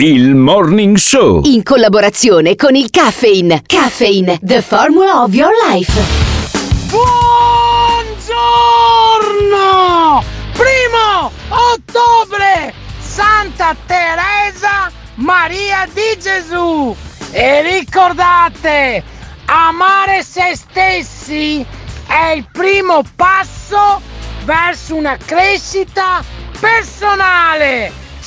Il Morning Show. In collaborazione con il Caffeine. Caffeine, the formula of your life. Buongiorno! Primo ottobre! Santa Teresa Maria di Gesù! E ricordate, amare se stessi è il primo passo verso una crescita personale!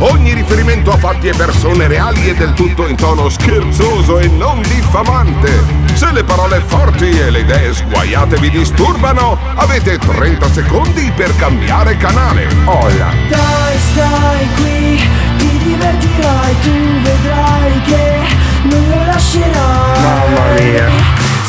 Ogni riferimento a fatti e persone reali è del tutto in tono scherzoso e non diffamante. Se le parole forti e le idee sguaiate vi disturbano, avete 30 secondi per cambiare canale. Hola. Dai, stai qui, ti divertirai, tu vedrai che non lo lascerai. Mamma mia.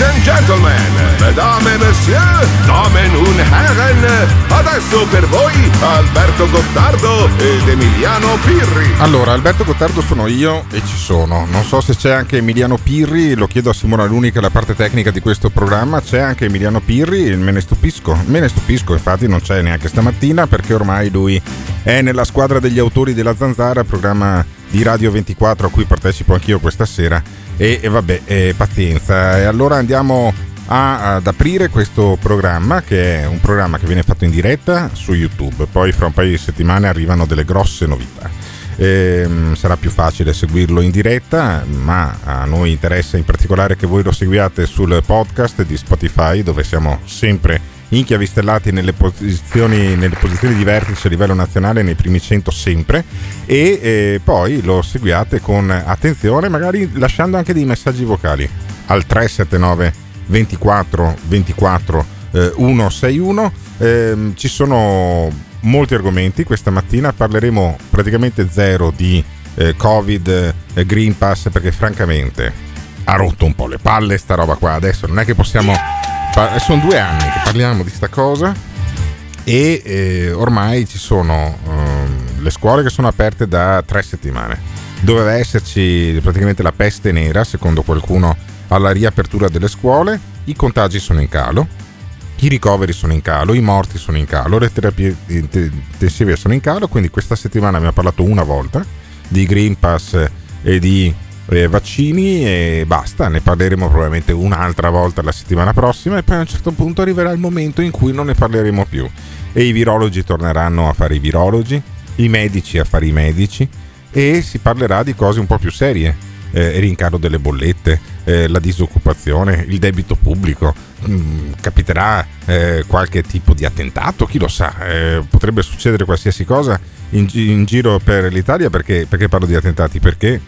Ladies and gentlemen, mesdames et messieurs, damen und herren, adesso per voi Alberto Gottardo ed Emiliano Pirri. Allora, Alberto Gottardo sono io e ci sono. Non so se c'è anche Emiliano Pirri, lo chiedo a Simona Luni che è la parte tecnica di questo programma. C'è anche Emiliano Pirri, me ne stupisco. Me ne stupisco, infatti non c'è neanche stamattina perché ormai lui è nella squadra degli autori della Zanzara, programma di Radio 24 a cui partecipo anch'io questa sera e, e vabbè, eh, pazienza. E allora andiamo a, ad aprire questo programma, che è un programma che viene fatto in diretta su YouTube. Poi fra un paio di settimane arrivano delle grosse novità. Eh, sarà più facile seguirlo in diretta, ma a noi interessa in particolare che voi lo seguiate sul podcast di Spotify, dove siamo sempre inchiavistellati nelle posizioni, nelle posizioni di vertice a livello nazionale nei primi 100 sempre. E eh, poi lo seguiate con attenzione magari lasciando anche dei messaggi vocali al 379 24 24 eh, 161 eh, ci sono molti argomenti. Questa mattina parleremo praticamente zero di eh, covid eh, green pass perché francamente ha rotto un po' le palle sta roba qua. Adesso non è che possiamo sono due anni che parliamo di sta cosa e eh, ormai ci sono eh, le scuole che sono aperte da tre settimane. Doveva esserci praticamente la peste nera, secondo qualcuno, alla riapertura delle scuole. I contagi sono in calo, i ricoveri sono in calo, i morti sono in calo, le terapie intensive sono in calo, quindi questa settimana abbiamo parlato una volta di Green Pass e di eh, vaccini e basta, ne parleremo probabilmente un'altra volta la settimana prossima e poi a un certo punto arriverà il momento in cui non ne parleremo più e i virologi torneranno a fare i virologi, i medici a fare i medici e si parlerà di cose un po' più serie. Eh, rincaro delle bollette, eh, la disoccupazione, il debito pubblico, mm, capiterà eh, qualche tipo di attentato, chi lo sa, eh, potrebbe succedere qualsiasi cosa in, in giro per l'Italia perché, perché parlo di attentati? Perché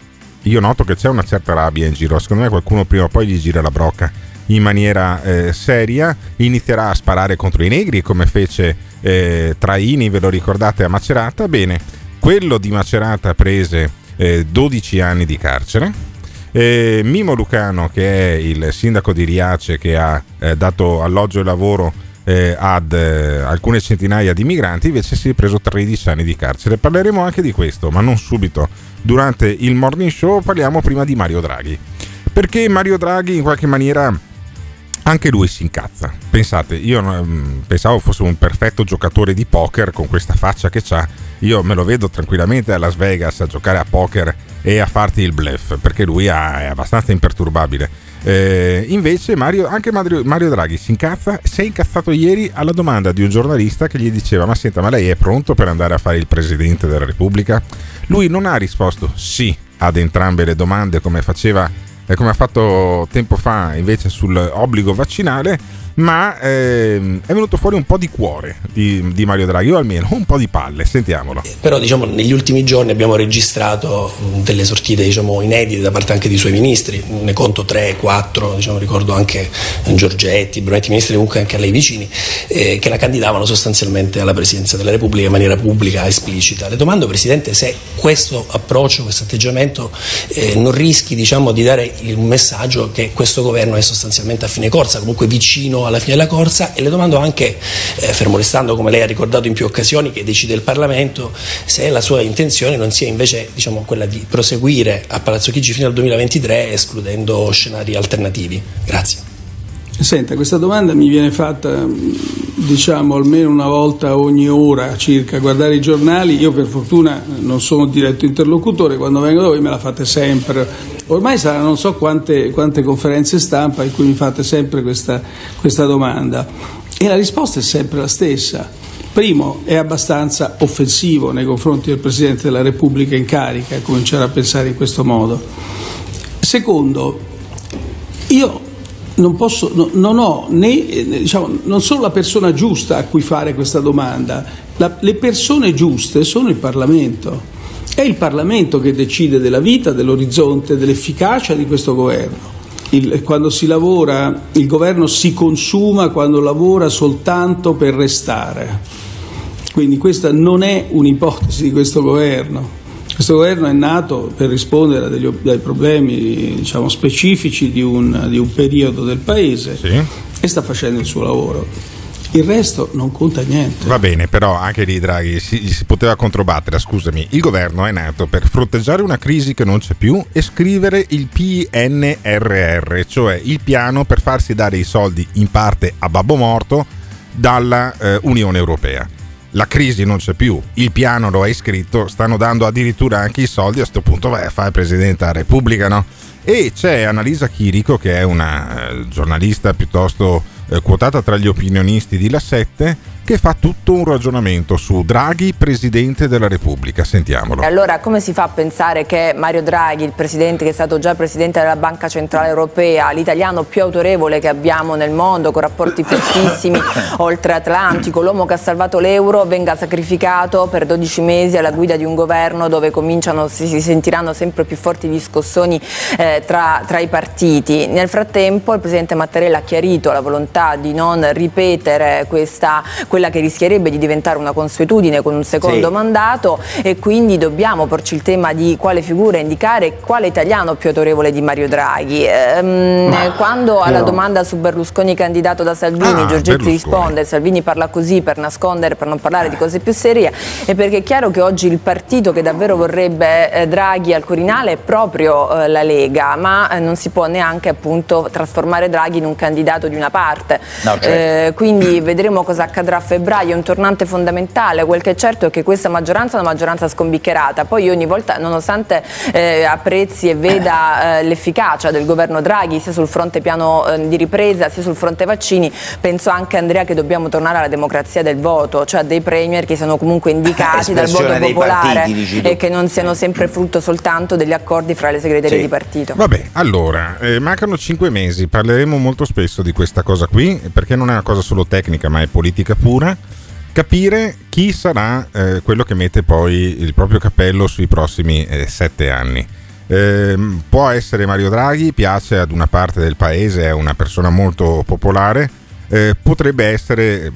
io noto che c'è una certa rabbia in giro, secondo me qualcuno prima o poi gli gira la brocca in maniera eh, seria, inizierà a sparare contro i negri come fece eh, Traini, ve lo ricordate, a Macerata? Bene, quello di Macerata prese eh, 12 anni di carcere. Mimo Lucano, che è il sindaco di Riace che ha eh, dato alloggio e lavoro eh, ad eh, alcune centinaia di migranti, invece si è preso 13 anni di carcere. Parleremo anche di questo, ma non subito. Durante il morning show parliamo prima di Mario Draghi. Perché Mario Draghi in qualche maniera anche lui si incazza. Pensate, io um, pensavo fosse un perfetto giocatore di poker con questa faccia che ha. Io me lo vedo tranquillamente a Las Vegas a giocare a poker e a farti il bluff, perché lui è abbastanza imperturbabile eh, invece Mario, anche Mario, Mario, Draghi si incazza, si è incazzato ieri alla domanda di un giornalista che gli diceva ma senta ma lei è pronto per andare a fare il Presidente della Repubblica? Lui non ha risposto sì ad entrambe le domande come faceva come ha fatto tempo fa invece sull'obbligo vaccinale, ma ehm, è venuto fuori un po' di cuore di, di, Mario Draghi, o almeno un po' di palle, sentiamolo. Però diciamo negli ultimi giorni abbiamo registrato delle sortite diciamo, inedite da parte anche dei suoi ministri, ne conto 3, 4, diciamo, ricordo anche Giorgetti, Brunetti, ministri comunque anche a lei vicini, eh, che la candidavano sostanzialmente alla Presidenza della Repubblica in maniera pubblica, esplicita. Le domando Presidente se questo approccio, questo atteggiamento eh, non rischi diciamo, di dare un messaggio che questo governo è sostanzialmente a fine corsa, comunque vicino alla fine della corsa e le domando anche, eh, fermo restando come lei ha ricordato in più occasioni, che decide il Parlamento, se la sua intenzione non sia invece diciamo, quella di proseguire a Palazzo Chigi fino al 2023 escludendo scenari alternativi. Grazie. Senta, questa domanda mi viene fatta diciamo almeno una volta ogni ora circa guardare i giornali. Io per fortuna non sono diretto interlocutore, quando vengo da voi me la fate sempre. Ormai saranno non so quante, quante conferenze stampa in cui mi fate sempre questa, questa domanda e la risposta è sempre la stessa. Primo, è abbastanza offensivo nei confronti del Presidente della Repubblica in carica cominciare a pensare in questo modo. Secondo, io non, posso, no, non ho né, diciamo, non sono la persona giusta a cui fare questa domanda. La, le persone giuste sono il Parlamento. È il Parlamento che decide della vita, dell'orizzonte, dell'efficacia di questo governo. Il, quando si lavora, il governo si consuma quando lavora soltanto per restare. Quindi questa non è un'ipotesi di questo governo. Questo governo è nato per rispondere degli, ai problemi diciamo, specifici di un, di un, periodo del Paese sì. e sta facendo il suo lavoro. Il resto non conta niente. Va bene, però anche lì Draghi si, si, poteva controbattere, scusami. Il governo è nato per fronteggiare una crisi che non c'è più e scrivere il PNRR, cioè il piano per farsi dare i soldi in parte a babbo morto dalla eh, Unione Europea la crisi non c'è più, il piano lo hai scritto, stanno dando addirittura anche i soldi, a questo punto vai a fare Presidente della Repubblica, no? E c'è Annalisa Chirico, che è una eh, giornalista piuttosto quotata tra gli opinionisti di La 7, che fa tutto un ragionamento su Draghi, Presidente della Repubblica. Sentiamolo. Allora, come si fa a pensare che Mario Draghi, il Presidente che è stato già Presidente della Banca Centrale Europea, l'italiano più autorevole che abbiamo nel mondo, con rapporti fortissimi oltre Atlantico, l'uomo che ha salvato l'euro, venga sacrificato per 12 mesi alla guida di un governo dove cominciano, si, si sentiranno sempre più forti gli scossoni eh, tra, tra i partiti. Nel frattempo il Presidente Mattarella ha chiarito la volontà di non ripetere questa quella che rischierebbe di diventare una consuetudine con un secondo sì. mandato e quindi dobbiamo porci il tema di quale figura indicare quale italiano più autorevole di Mario Draghi. Ehm, Ma, quando alla no. domanda su Berlusconi candidato da Salvini, ah, Giorgetti risponde, Salvini parla così per nascondere, per non parlare di cose più serie, è perché è chiaro che oggi il partito che davvero vorrebbe eh, Draghi al Corinale è proprio eh, la Lega, ma eh, non si può neanche appunto trasformare Draghi in un candidato di una parte. No, certo. Eh, quindi vedremo cosa accadrà febbraio è un tornante fondamentale, quel che è certo è che questa maggioranza è una maggioranza scombiccherata, poi ogni volta nonostante eh, apprezzi e veda eh, l'efficacia del governo Draghi sia sul fronte piano eh, di ripresa sia sul fronte vaccini, penso anche Andrea che dobbiamo tornare alla democrazia del voto, cioè a dei premier che siano comunque indicati dal voto popolare partiti, e che non siano sempre frutto soltanto degli accordi fra le segreterie sì. di partito. Vabbè, allora, eh, mancano cinque mesi, parleremo molto spesso di questa cosa qui, perché non è una cosa solo tecnica ma è politica pura capire chi sarà eh, quello che mette poi il proprio cappello sui prossimi eh, sette anni. Eh, può essere Mario Draghi, piace ad una parte del paese, è una persona molto popolare, eh, potrebbe essere,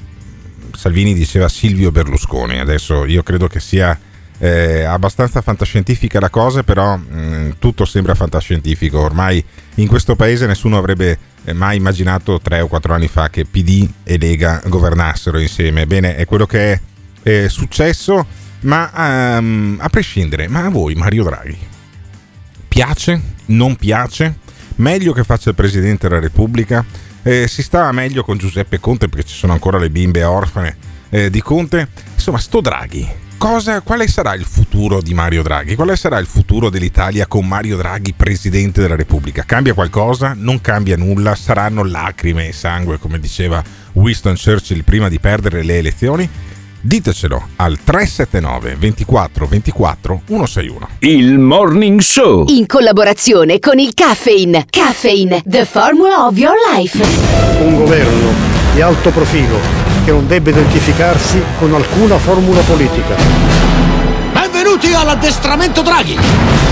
Salvini diceva Silvio Berlusconi, adesso io credo che sia eh, abbastanza fantascientifica la cosa, però mh, mm, tutto sembra fantascientifico, ormai in questo paese nessuno avrebbe mai immaginato tre o quattro anni fa che PD e Lega governassero insieme. Bene, è quello che è, è successo, ma um, a prescindere, ma a voi Mario Draghi piace? Non piace? Meglio che faccia il Presidente della Repubblica? Eh, si sta meglio con Giuseppe Conte perché ci sono ancora le bimbe orfane eh, di Conte. Insomma, sto Draghi cosa, quale sarà il futuro di Mario Draghi? Quale sarà il futuro dell'Italia con Mario Draghi presidente della Repubblica? Cambia qualcosa? Non cambia nulla? Saranno lacrime e sangue, come diceva Winston Churchill prima di perdere le elezioni? ditecelo al 379 24 24 161. Il Morning Show. In collaborazione con il Caffeine. Caffeine, the formula of your life. Un governo di alto profilo che non debba identificarsi con alcuna formula politica. Benvenuti all'addestramento Draghi!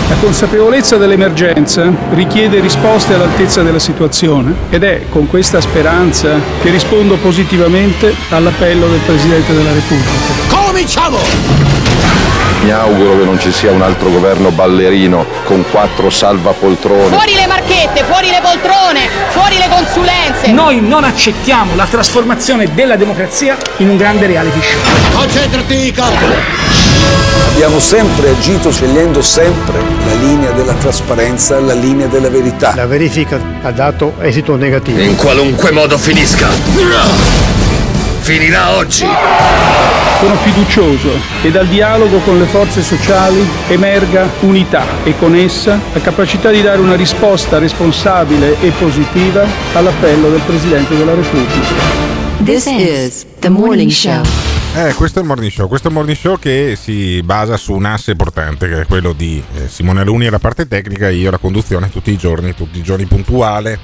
La consapevolezza dell'emergenza richiede risposte all'altezza della situazione ed è con questa speranza che rispondo positivamente all'appello del Presidente della Repubblica. Cominciamo! Mi auguro che non ci sia un altro governo ballerino con quattro salvapoltrone. Fuori le marchette, fuori le poltrone, fuori le consulenze. Noi non accettiamo la trasformazione della democrazia in un grande reality show. Concentrati, capo! Abbiamo sempre agito scegliendo sempre la linea della trasparenza, la linea della verità. La verifica ha dato esito negativo. In qualunque modo finisca. Finirà oggi. Sono fiducioso che dal dialogo con le forze sociali emerga unità e con essa la capacità di dare una risposta responsabile e positiva all'appello del Presidente della Repubblica. This is the morning show. Eh, questo è il morning show. Questo è il morning show che si basa su un asse importante, che è quello di eh, Simone Aluni alla parte tecnica e io la conduzione tutti i giorni, tutti i giorni puntuale.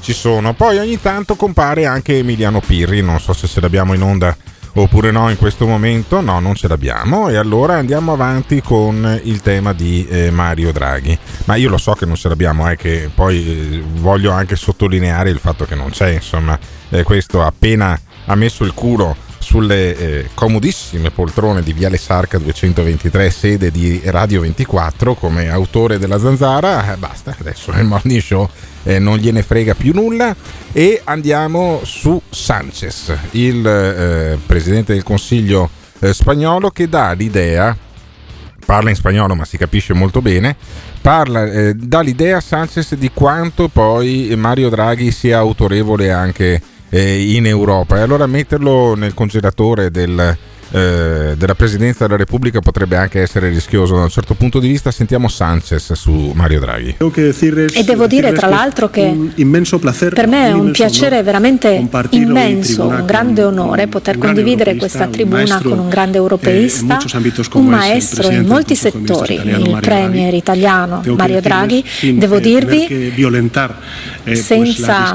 Ci sono. Poi ogni tanto compare anche Emiliano Pirri, non so se ce l'abbiamo in onda oppure no in questo momento. No, non ce l'abbiamo. E allora andiamo avanti con il tema di eh, Mario Draghi. Ma io lo so che non ce l'abbiamo, è che poi eh, voglio anche sottolineare il fatto che non c'è, insomma, eh, questo appena ha messo il culo sulle eh, comodissime poltrone di Viale Sarca 223, sede di Radio 24, come autore della Zanzara. Eh, basta, adesso nel morning show eh, non gliene frega più nulla. E andiamo su Sanchez, il eh, presidente del Consiglio eh, spagnolo, che dà l'idea. Parla in spagnolo, ma si capisce molto bene. Parla, eh, dà l'idea Sanchez di quanto poi Mario Draghi sia autorevole anche in Europa. E allora metterlo nel congelatore del, eh, della Presidenza della Repubblica potrebbe anche essere rischioso da un certo punto di vista. Sentiamo Sanchez su Mario Draghi. E devo dire tra l'altro che per me è un piacere veramente immenso, un grande onore poter condividere questa tribuna con un grande europeista, un maestro in molti settori, il Premier italiano Mario Draghi. Devo dirvi senza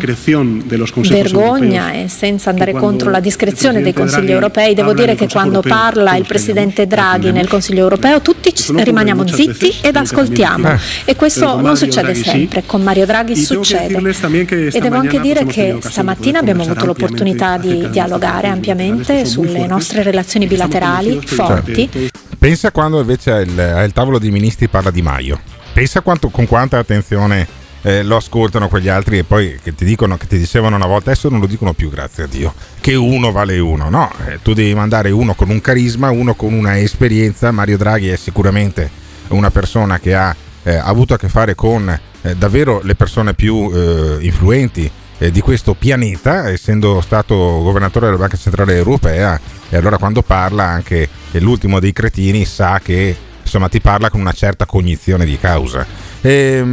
vergogna e senza andare contro la discrezione dei consigli europei, devo dire che quando quando parla il Presidente Draghi nel Consiglio europeo tutti rimaniamo zitti ed ascoltiamo. e questo non succede sempre, con Mario Draghi succede. E devo anche dire che stamattina abbiamo avuto l'opportunità di dialogare ampiamente sulle nostre relazioni bilaterali forti. Pensa quando invece al tavolo dei ministri parla di Maio, pensa quanto, con quanta attenzione eh, lo ascoltano quegli altri e poi che ti dicono, che ti dicevano una volta, adesso non lo dicono più, grazie a Dio, che uno vale uno. No, eh, tu devi mandare uno con un carisma, uno con una esperienza. Mario Draghi è sicuramente una persona che ha eh, avuto a che fare con eh, davvero le persone più eh, influenti eh, di questo pianeta, essendo stato governatore della Banca Centrale Europea, e allora quando parla anche l'ultimo dei cretini sa che insomma ti parla con una certa cognizione di causa. E, um,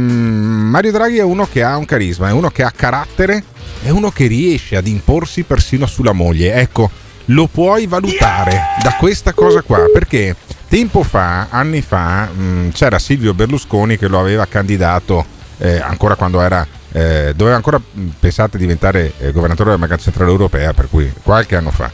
Mario Draghi è uno che ha un carisma, è uno che ha carattere, è uno che riesce ad imporsi persino sulla moglie. Ecco, lo puoi valutare da questa cosa qua, perché tempo fa, anni fa, mh, mm, c'era Silvio Berlusconi che lo aveva candidato eh, ancora quando era eh, doveva ancora mm, pensate diventare eh, governatore della Banca Centrale Europea, per cui qualche anno fa.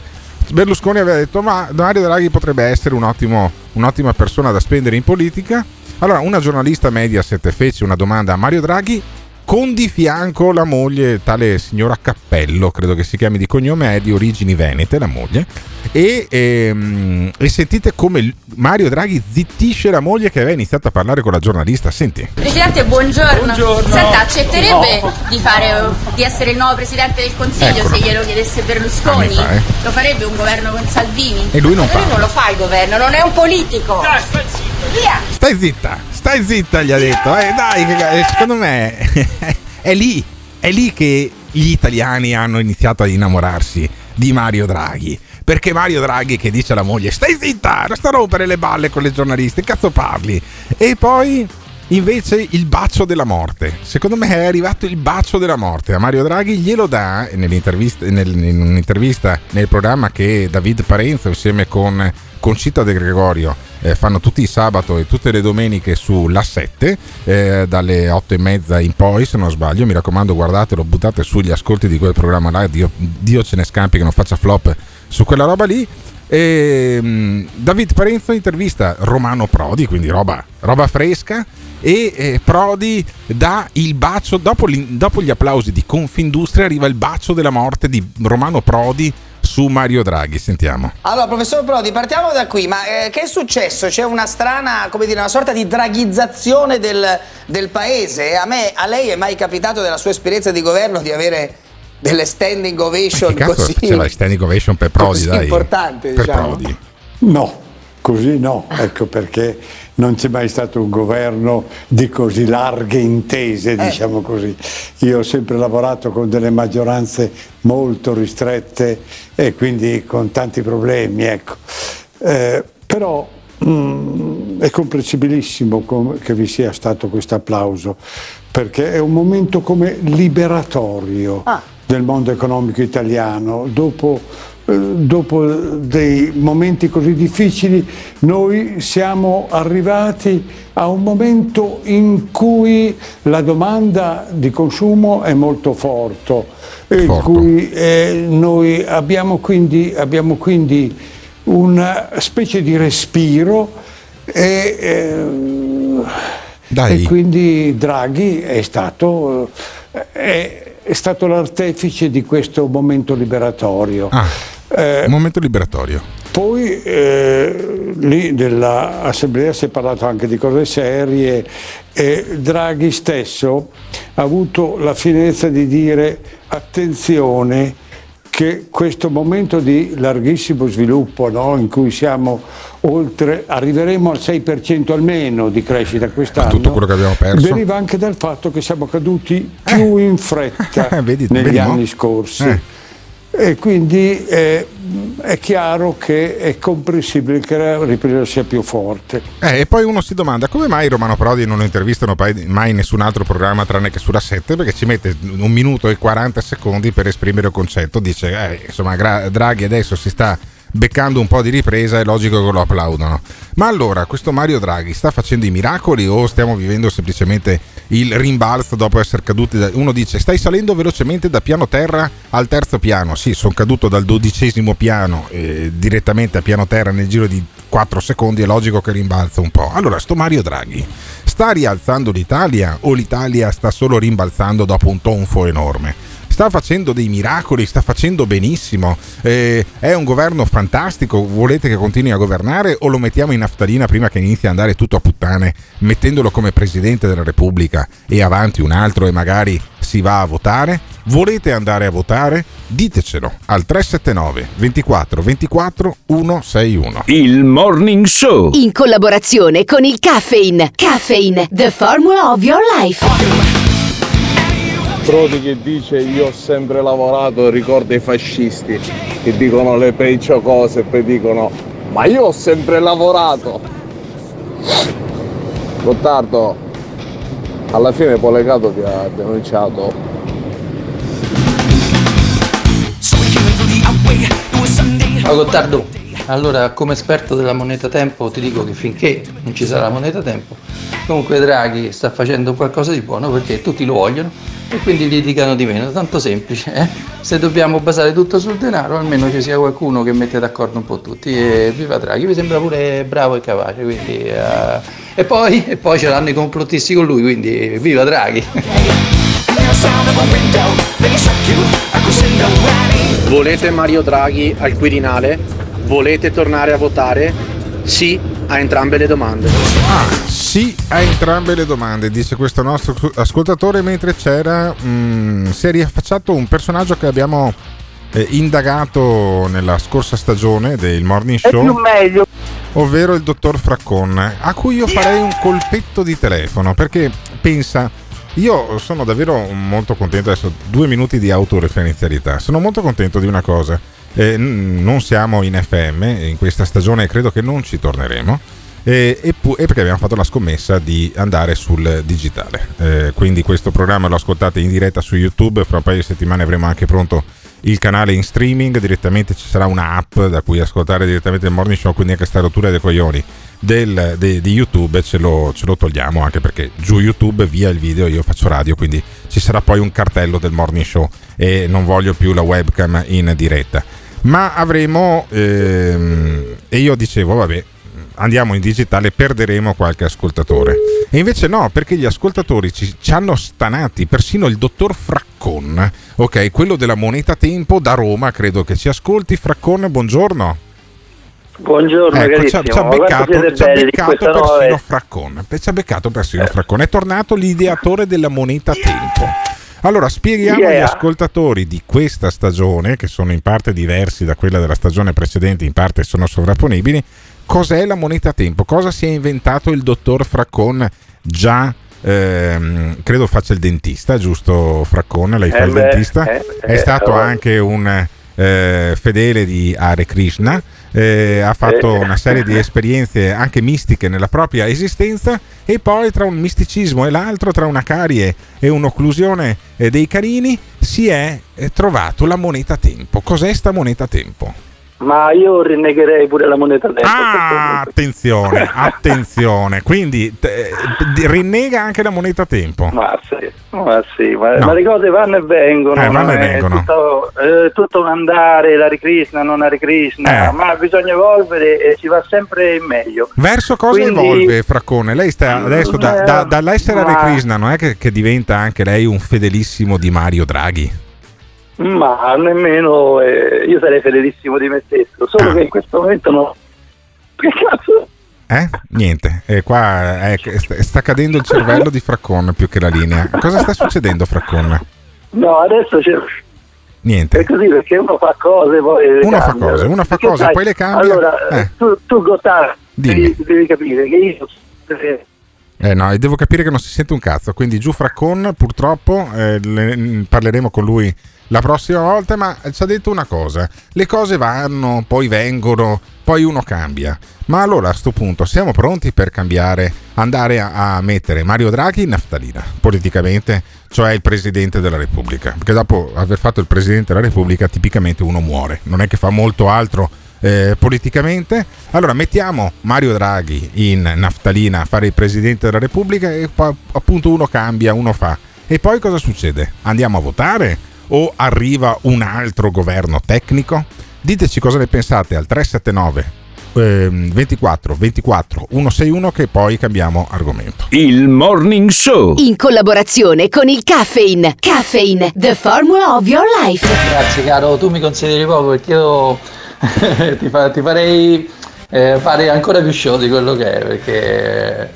Berlusconi aveva detto ma Mario Draghi potrebbe essere un ottimo, un'ottima persona da spendere in politica. Allora, una giornalista Mediaset fece una domanda a Mario Draghi con di fianco la moglie, tale signora Cappello, credo che si chiami di cognome, è di origini venete la moglie, e, ehm, e, sentite come Mario Draghi zittisce la moglie che aveva iniziato a parlare con la giornalista. Senti. Presidente, buongiorno. buongiorno. Senta, accetterebbe no. di, fare, di, essere il nuovo Presidente del Consiglio Eccolo. se glielo chiedesse Berlusconi? Fa, eh. Lo farebbe un governo con Salvini? E lui non fa. Lui non lo fa il governo, non è un politico. Dai, stai zitta. Via. Stai zitta, stai zitta, gli ha detto. Eh, dai, che, secondo me è lì, è lì che gli italiani hanno iniziato ad innamorarsi di Mario Draghi perché Mario Draghi che dice alla moglie stai zitta, resta a rompere le balle con le giornaliste, cazzo parli? E poi invece il bacio della morte. Secondo me è arrivato il bacio della morte. A Mario Draghi glielo dà nell'intervista, nel, in un'intervista nel programma che David Parenzo insieme con Concita De Gregorio eh, fanno tutti i sabato e tutte le domeniche sulla 7 eh, dalle 8 e mezza in poi se non sbaglio mi raccomando guardatelo buttate sugli ascolti di quel programma là Dio, Dio ce ne scampi che non faccia flop su quella roba lì e, um, David Parenzo intervista Romano Prodi quindi roba, roba fresca e eh, Prodi dà il bacio dopo, dopo gli applausi di Confindustria arriva il bacio della morte di Romano Prodi su Mario Draghi. Sentiamo. Allora, professor Prodi, partiamo da qui. Ma eh, che è successo? C'è una strana, come dire, una sorta di draghizzazione del, del paese? A me, a lei è mai capitato nella sua esperienza di governo di avere delle standing ovation che cazzo così? C'è la standing ovation per Prodi, dai. importante, per diciamo. Prodi. No, così no, ecco perché non c'è mai stato un governo di così larghe intese, diciamo così. Io ho sempre lavorato con delle maggioranze molto ristrette e quindi con tanti problemi, ecco. Eh, però mm, è comprensibilissimo com- che vi sia stato questo applauso, perché è un momento come liberatorio del mondo economico italiano. Dopo eh, dopo dei momenti così difficili, noi siamo arrivati a un momento in cui la domanda di consumo è molto forte, in cui eh, noi abbiamo quindi, abbiamo quindi, una specie di respiro e, eh, e quindi Draghi è stato, è, è stato l'artefice di questo momento liberatorio. Ah. Un momento liberatorio. Poi eh, lì nell'assemblea si è parlato anche di cose serie e Draghi stesso ha avuto la finezza di dire attenzione che questo momento di larghissimo sviluppo no, in cui siamo oltre, arriveremo al 6% almeno di crescita quest'anno, tutto quello che abbiamo perso. deriva anche dal fatto che siamo caduti più in fretta Vedi- negli vedi mo? anni scorsi. Eh. E quindi eh, è chiaro che è comprensibile che la ripresa sia più forte. Eh, e poi uno si domanda come mai Romano Prodi non lo intervistano mai, in nessun altro programma tranne che sulla 7 perché ci mette un minuto e 40 secondi per esprimere un concetto. Dice, eh, insomma, Gra- Draghi adesso si sta beccando un po' di ripresa, è logico che lo applaudono. Ma allora, questo Mario Draghi sta facendo i miracoli o stiamo vivendo semplicemente il rimbalzo dopo essere caduti? Da... Uno dice, stai salendo velocemente da piano terra al terzo piano. Sì, sono caduto dal dodicesimo piano eh, direttamente a piano terra nel giro di 4 secondi, è logico che rimbalza un po'. Allora, sto Mario Draghi sta rialzando l'Italia o l'Italia sta solo rimbalzando dopo un tonfo enorme? Sta facendo dei miracoli, sta facendo benissimo, eh, è un governo fantastico, volete che continui a governare o lo mettiamo in naftalina prima che inizi a andare tutto a puttane, mettendolo come Presidente della Repubblica e avanti un altro e magari si va a votare? Volete andare a votare? Ditecelo al 379 24 24 161. Il Morning Show. In collaborazione con il Caffeine. Caffeine, the formula of your life. Prodi che dice io ho sempre lavorato ricorda i fascisti che dicono le peggio cose e poi dicono ma io ho sempre lavorato Gottardo alla fine Polegato ti ha denunciato. Ma Gottardo, allora come esperto della moneta tempo ti dico che finché non ci sarà moneta tempo, comunque Draghi sta facendo qualcosa di buono perché tutti lo vogliono e quindi litigano di meno, tanto semplice. eh? Se dobbiamo basare tutto sul denaro, almeno ci sia qualcuno che mette d'accordo un po' tutti e viva Draghi, mi sembra pure bravo e capace, quindi, eh, e, poi, e poi ce l'hanno i complottisti con lui, quindi viva Draghi. Volete Mario Draghi al Quirinale? Volete tornare a votare? Sì a entrambe le domande. Sì a entrambe le domande, dice questo nostro ascoltatore, mentre c'era, mm, si è riaffacciato un personaggio che abbiamo eh, indagato nella scorsa stagione del Morning Show, ovvero il dottor Fraccon, a cui io farei un colpetto di telefono, perché pensa, io sono davvero molto contento, adesso due minuti di autoreferenzialità, sono molto contento di una cosa. Eh, non siamo in FM in questa stagione credo che non ci torneremo. e, e, pu- e, perché abbiamo fatto la scommessa di andare sul digitale. Eh, quindi questo programma lo ascoltate in diretta su YouTube, fra un paio di settimane avremo anche pronto il canale in streaming, direttamente ci sarà un'app da cui ascoltare direttamente il morning show, quindi anche sta rottura dei coglioni del, de, di YouTube ce lo, ce lo, togliamo anche perché giù YouTube via il video io faccio radio quindi ci sarà poi un cartello del morning show e non voglio più la webcam in diretta ma avremo ehm, e io dicevo vabbè andiamo in digitale perderemo qualche ascoltatore. E invece no, perché gli ascoltatori ci, ci hanno stanati, persino il dottor Fraccon, ok, quello della moneta tempo da Roma, credo che ci ascolti. Fraccon, buongiorno. Buongiorno, ecco, ci ha, ci ha beccato, ci ha beccato persino nuove... Fraccon. Ci ha beccato persino eh. Fraccon. È tornato l'ideatore della moneta tempo. Allora, spieghiamo yeah. agli ascoltatori di questa stagione, che sono in parte diversi da quella della stagione precedente, in parte sono sovrapponibili, cos'è la moneta a tempo, cosa si è inventato il dottor Fraccon già ehm, credo faccia il dentista, giusto Fraccon? Lei eh fa il dentista? Eh, è eh, stato oh. anche un eh, fedele di Hare Krishna, eh, ha fatto una serie di esperienze anche mistiche nella propria esistenza e poi tra un misticismo e l'altro, tra una carie e un'occlusione eh, dei carini, si è trovato la moneta tempo. Cos'è sta moneta tempo? Ma io rinnegherei pure la moneta tempo. Ah, attenzione, attenzione. Quindi te, rinnega anche la moneta tempo. Ma sì, ma, sì, ma, no. ma le cose vanno e vengono. Eh, vanno e vengono. È tutto, è tutto, un andare, la Krishna, non Hare Krishna, eh. ma bisogna evolvere e si va sempre in meglio. Verso cosa Quindi, evolve Fraccone? Lei sta adesso da, da, dall'essere ma... Krishna, non è che, che diventa anche lei un fedelissimo di Mario Draghi? Ma nemmeno eh, io sarei fedelissimo di me stesso, solo ah. che in questo momento no. Che cazzo? Eh? Niente, eh, qua eh, sta cadendo il cervello di Fraccon più che la linea. Cosa sta succedendo, Fraccon? No, adesso c'è. Niente. È così perché uno fa cose, poi. Uno fa cose, uno fa cose, sai, poi le cambia. Allora, eh. tu, tu Gottardo, devi, devi capire che io. Eh no, devo capire che non si sente un cazzo, quindi giù Fraccon purtroppo eh, le, parleremo con lui la prossima volta, ma ci ha detto una cosa, le cose vanno, poi vengono, poi uno cambia. Ma allora a questo punto siamo pronti per cambiare, andare a, a, mettere Mario Draghi in naftalina, politicamente, cioè il Presidente della Repubblica. Perché dopo aver fatto il Presidente della Repubblica tipicamente uno muore, non è che fa molto altro eh, politicamente. Allora mettiamo Mario Draghi in naftalina a fare il Presidente della Repubblica e appunto uno cambia, uno fa. E poi cosa succede? Andiamo a votare? O arriva un altro governo tecnico? Diteci cosa ne pensate al 379 eh, 24 24 161 che poi cambiamo argomento. Il Morning Show in collaborazione con il Caffeine. Caffeine, the formula of your life. Grazie caro, tu mi consideri poco perché io ti, fa, ti, farei eh, fare ancora più show di quello che è perché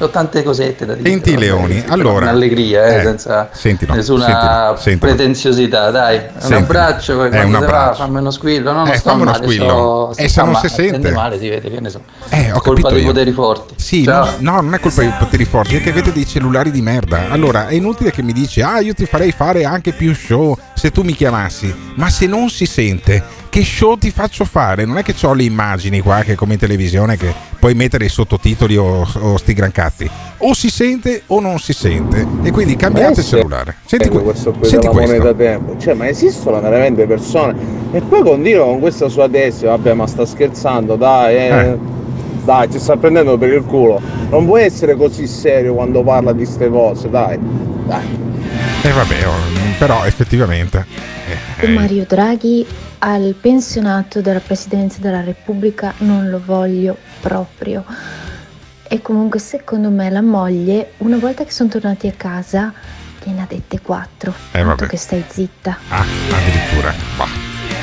ho tante cosette da dire. Senti Leoni, allora... Un'allegria, eh, eh, senza sentilo, nessuna sentilo, pretenziosità, dai. Un abbraccio, poi eh, un abbraccio. Va, fammi uno squillo, no, non eh, sto male, squillo. Sto, e se non si sente? male, si vede, che ne so. Eh, ho colpa dei io. poteri forti. Sì, no, no, non è colpa dei poteri forti, è che avete dei cellulari di merda. Allora, è inutile che mi dici, ah, io ti farei fare anche più show se tu mi chiamassi. Ma se non si sente, che show ti faccio fare? Non è che ho le immagini qua che come in televisione che puoi mettere i sottotitoli o, o sti gran cazzi. O si sente o non si sente. E quindi cambiate il cellulare. Senti, que- questo qui senti questo. moneta tempo. Cioè, ma esistono veramente persone. E poi continua con questa sua testa. Vabbè, ma sta scherzando, dai. Eh. eh. Dai, ci sta prendendo per il culo. Non può essere così serio quando parla di queste cose, dai. Dai. E eh vabbè, oh, però effettivamente. Eh, eh. Mario Draghi al pensionato della Presidenza della Repubblica non lo voglio proprio. E comunque secondo me la moglie, una volta che sono tornati a casa, gliene ha dette quattro. Eh vabbè. che stai zitta. Ah, addirittura. Ma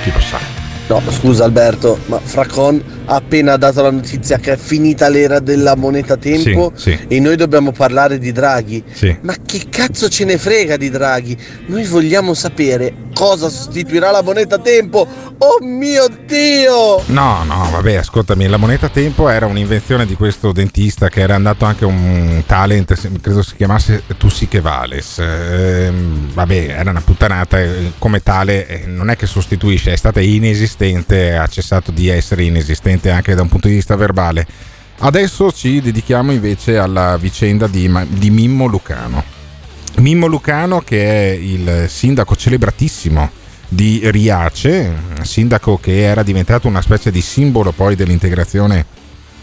chi lo sa. No, scusa Alberto, ma Fracon ha appena dato la notizia che è finita l'era della moneta tempo sì, sì. e noi dobbiamo parlare di Draghi. Sì. Ma che cazzo ce ne frega di Draghi? Noi vogliamo sapere cosa sostituirà la moneta tempo. Oh mio Dio! No, no, vabbè, ascoltami, la moneta tempo era un'invenzione di questo dentista che era andato anche un talent, credo si chiamasse Tussi che Vales. Eh, vabbè, era una puttanata, come tale eh, non è che sostituisce, è stata inesistente inesistente, ha cessato di essere inesistente anche da un punto di vista verbale. Adesso ci dedichiamo invece alla vicenda di, di Mimmo Lucano. Mimmo Lucano che è il sindaco celebratissimo di Riace, sindaco che era diventato una specie di simbolo poi dell'integrazione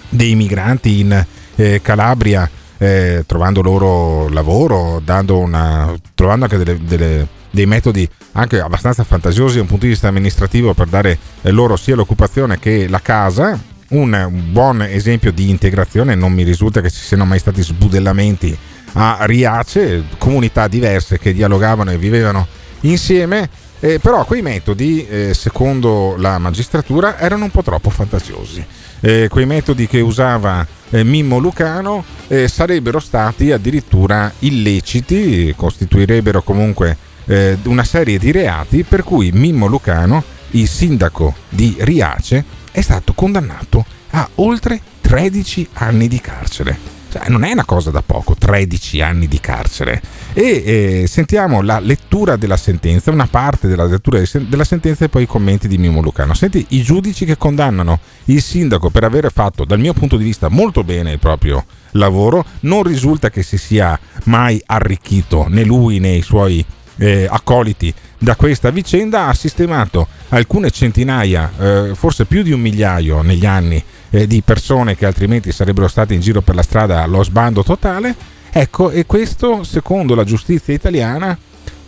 dei migranti in eh, Calabria, eh, trovando loro lavoro, una, trovando anche delle, delle, dei metodi anche abbastanza fantasiosi da un punto di vista amministrativo per dare loro sia l'occupazione che la casa. Un buon esempio di integrazione, non mi risulta che ci siano mai stati sbudellamenti a Riace, comunità diverse che dialogavano e vivevano insieme eh, però quei metodi, eh, secondo la magistratura, erano un po' troppo fantasiosi. Eh, quei metodi che usava eh, Mimmo Lucano eh, sarebbero stati addirittura illeciti, costituirebbero comunque eh, una serie di reati per cui Mimmo Lucano, il sindaco di Riace, è stato condannato a oltre 13 anni di carcere. Cioè, non è una cosa da poco, 13 anni di carcere. E eh, sentiamo la lettura della sentenza, una parte della lettura della sentenza e poi i commenti di Mimo Lucano. Senti, i giudici che condannano il sindaco per aver fatto, dal mio punto di vista, molto bene il proprio lavoro, non risulta che si sia mai arricchito né lui né i suoi eh, accoliti da questa vicenda, ha sistemato alcune centinaia, eh, forse più di un migliaio negli anni eh, di persone che altrimenti sarebbero state in giro per la strada allo sbando totale. Ecco, e questo, secondo la giustizia italiana,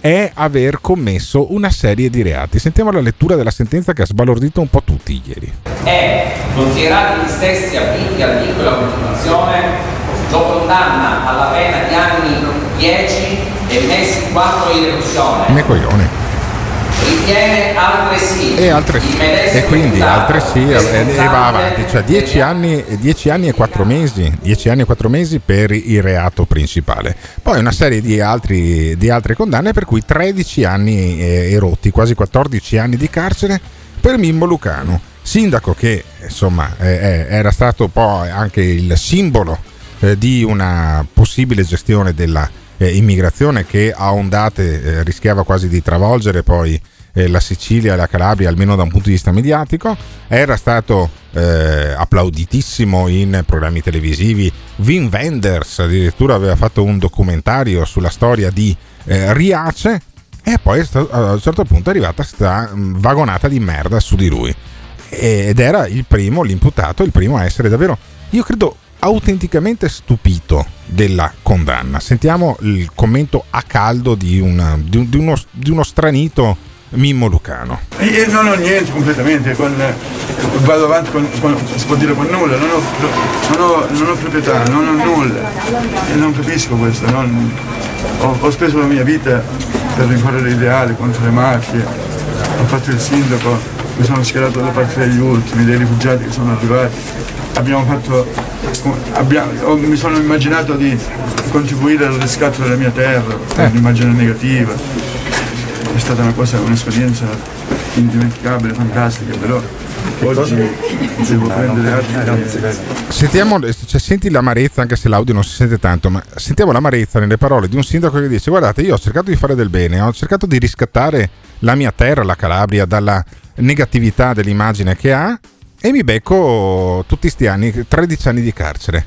è aver commesso una serie di reati. Sentiamo la lettura della sentenza che ha sbalordito un po' tutti ieri. È, considerati gli stessi avviti al vincolo della continuazione, lo condanna alla pena di anni 10 e mesi 4 di reclusione. Me coglione e, altresì, e quindi altresì e, e va avanti, cioè 10 anni, 10 anni, e 4 mesi, 10 anni e 4 mesi per il reato principale. Poi una serie di, altri, di altre condanne per cui 13 anni e rotti, quasi 14 anni di carcere per Mimmo Lucano, sindaco che insomma eh, era stato poi anche il simbolo eh, di una possibile gestione della eh, immigrazione che a ondate eh, rischiava quasi di travolgere poi eh, la Sicilia e la Calabria, almeno da un punto di vista mediatico. Era stato eh, applauditissimo in programmi televisivi. Wim Wenders addirittura aveva fatto un documentario sulla storia di eh, Riace. E poi a un certo punto è arrivata questa mm, vagonata di merda su di lui. Ed era il primo, l'imputato, il primo a essere davvero, io credo, autenticamente stupito della condanna. Sentiamo il commento a caldo di, una, di, uno, di uno stranito Mimmo Lucano. Io non ho niente completamente, con, vado avanti con, con, si può dire con nulla, non ho, non ho, non ho proprietà, non ho nulla e non capisco questo. Non, ho, ho, speso la mia vita per rincorrere l'ideale contro le mafie, ho fatto il sindaco, mi sono schierato da parte degli ultimi, dei rifugiati che sono arrivati. Abbiamo fatto, abbiamo, mi sono immaginato di contribuire al riscatto della mia terra, eh. un'immagine negativa è stata una cosa, un'esperienza indimenticabile, fantastica, però oggi devo prendere altri. Sentiamo, cioè, senti l'amarezza, anche se l'audio non si sente tanto, ma sentiamo l'amarezza nelle parole di un sindaco che dice: Guardate, io ho cercato di fare del bene, ho cercato di riscattare la mia terra, la Calabria, dalla negatività dell'immagine che ha e mi becco tutti questi anni, 13 anni di carcere.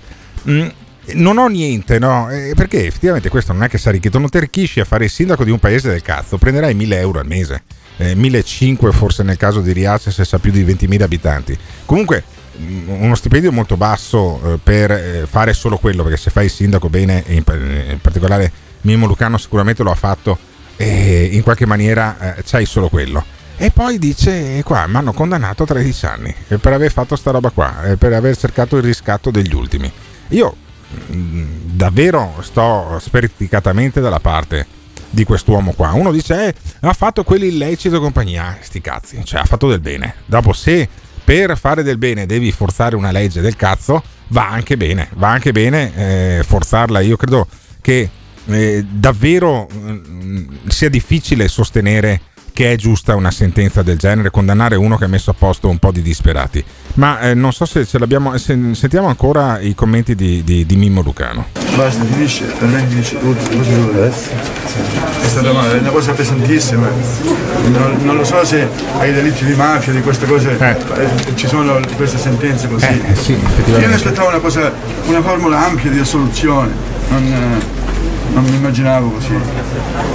Mm, non ho niente, no? Eh, perché effettivamente questo non è che sei arricchito, non ti arricchisci a fare il sindaco di un paese del cazzo, prenderai 1000 euro al mese, eh, 1500 forse nel caso di Riace se sa più di 20.000 abitanti. Comunque mm, uno stipendio molto basso eh, per eh, fare solo quello, perché se fai il sindaco bene, in, in particolare Mimo Lucano sicuramente lo ha fatto, e in qualche maniera eh, c'hai solo quello. E poi dice, qua mi hanno condannato a 13 anni per aver fatto sta roba qua, per aver cercato il riscatto degli ultimi. Io davvero sto speriticatamente dalla parte di quest'uomo qua. Uno dice, eh, ha fatto quell'illecito compagnia. Sti cazzi, cioè ha fatto del bene. Dopo, se per fare del bene devi forzare una legge del cazzo, va anche bene, va anche bene eh, forzarla. Io credo che eh, davvero mh, mm, sia difficile sostenere che è giusta una sentenza del genere, condannare uno che ha messo a posto un po' di disperati. Ma eh, non so se ce l'abbiamo. Se, sentiamo ancora i commenti di, di, di Mimmo Lucano. Così è stata una cosa pesantissima. Non, non, lo so se ai delitti di mafia, di queste cose, eh. Eh, ci sono queste sentenze così. Eh, sì, Io mi aspettavo una, cosa, una formula ampia di assoluzione. Non, non mi immaginavo così.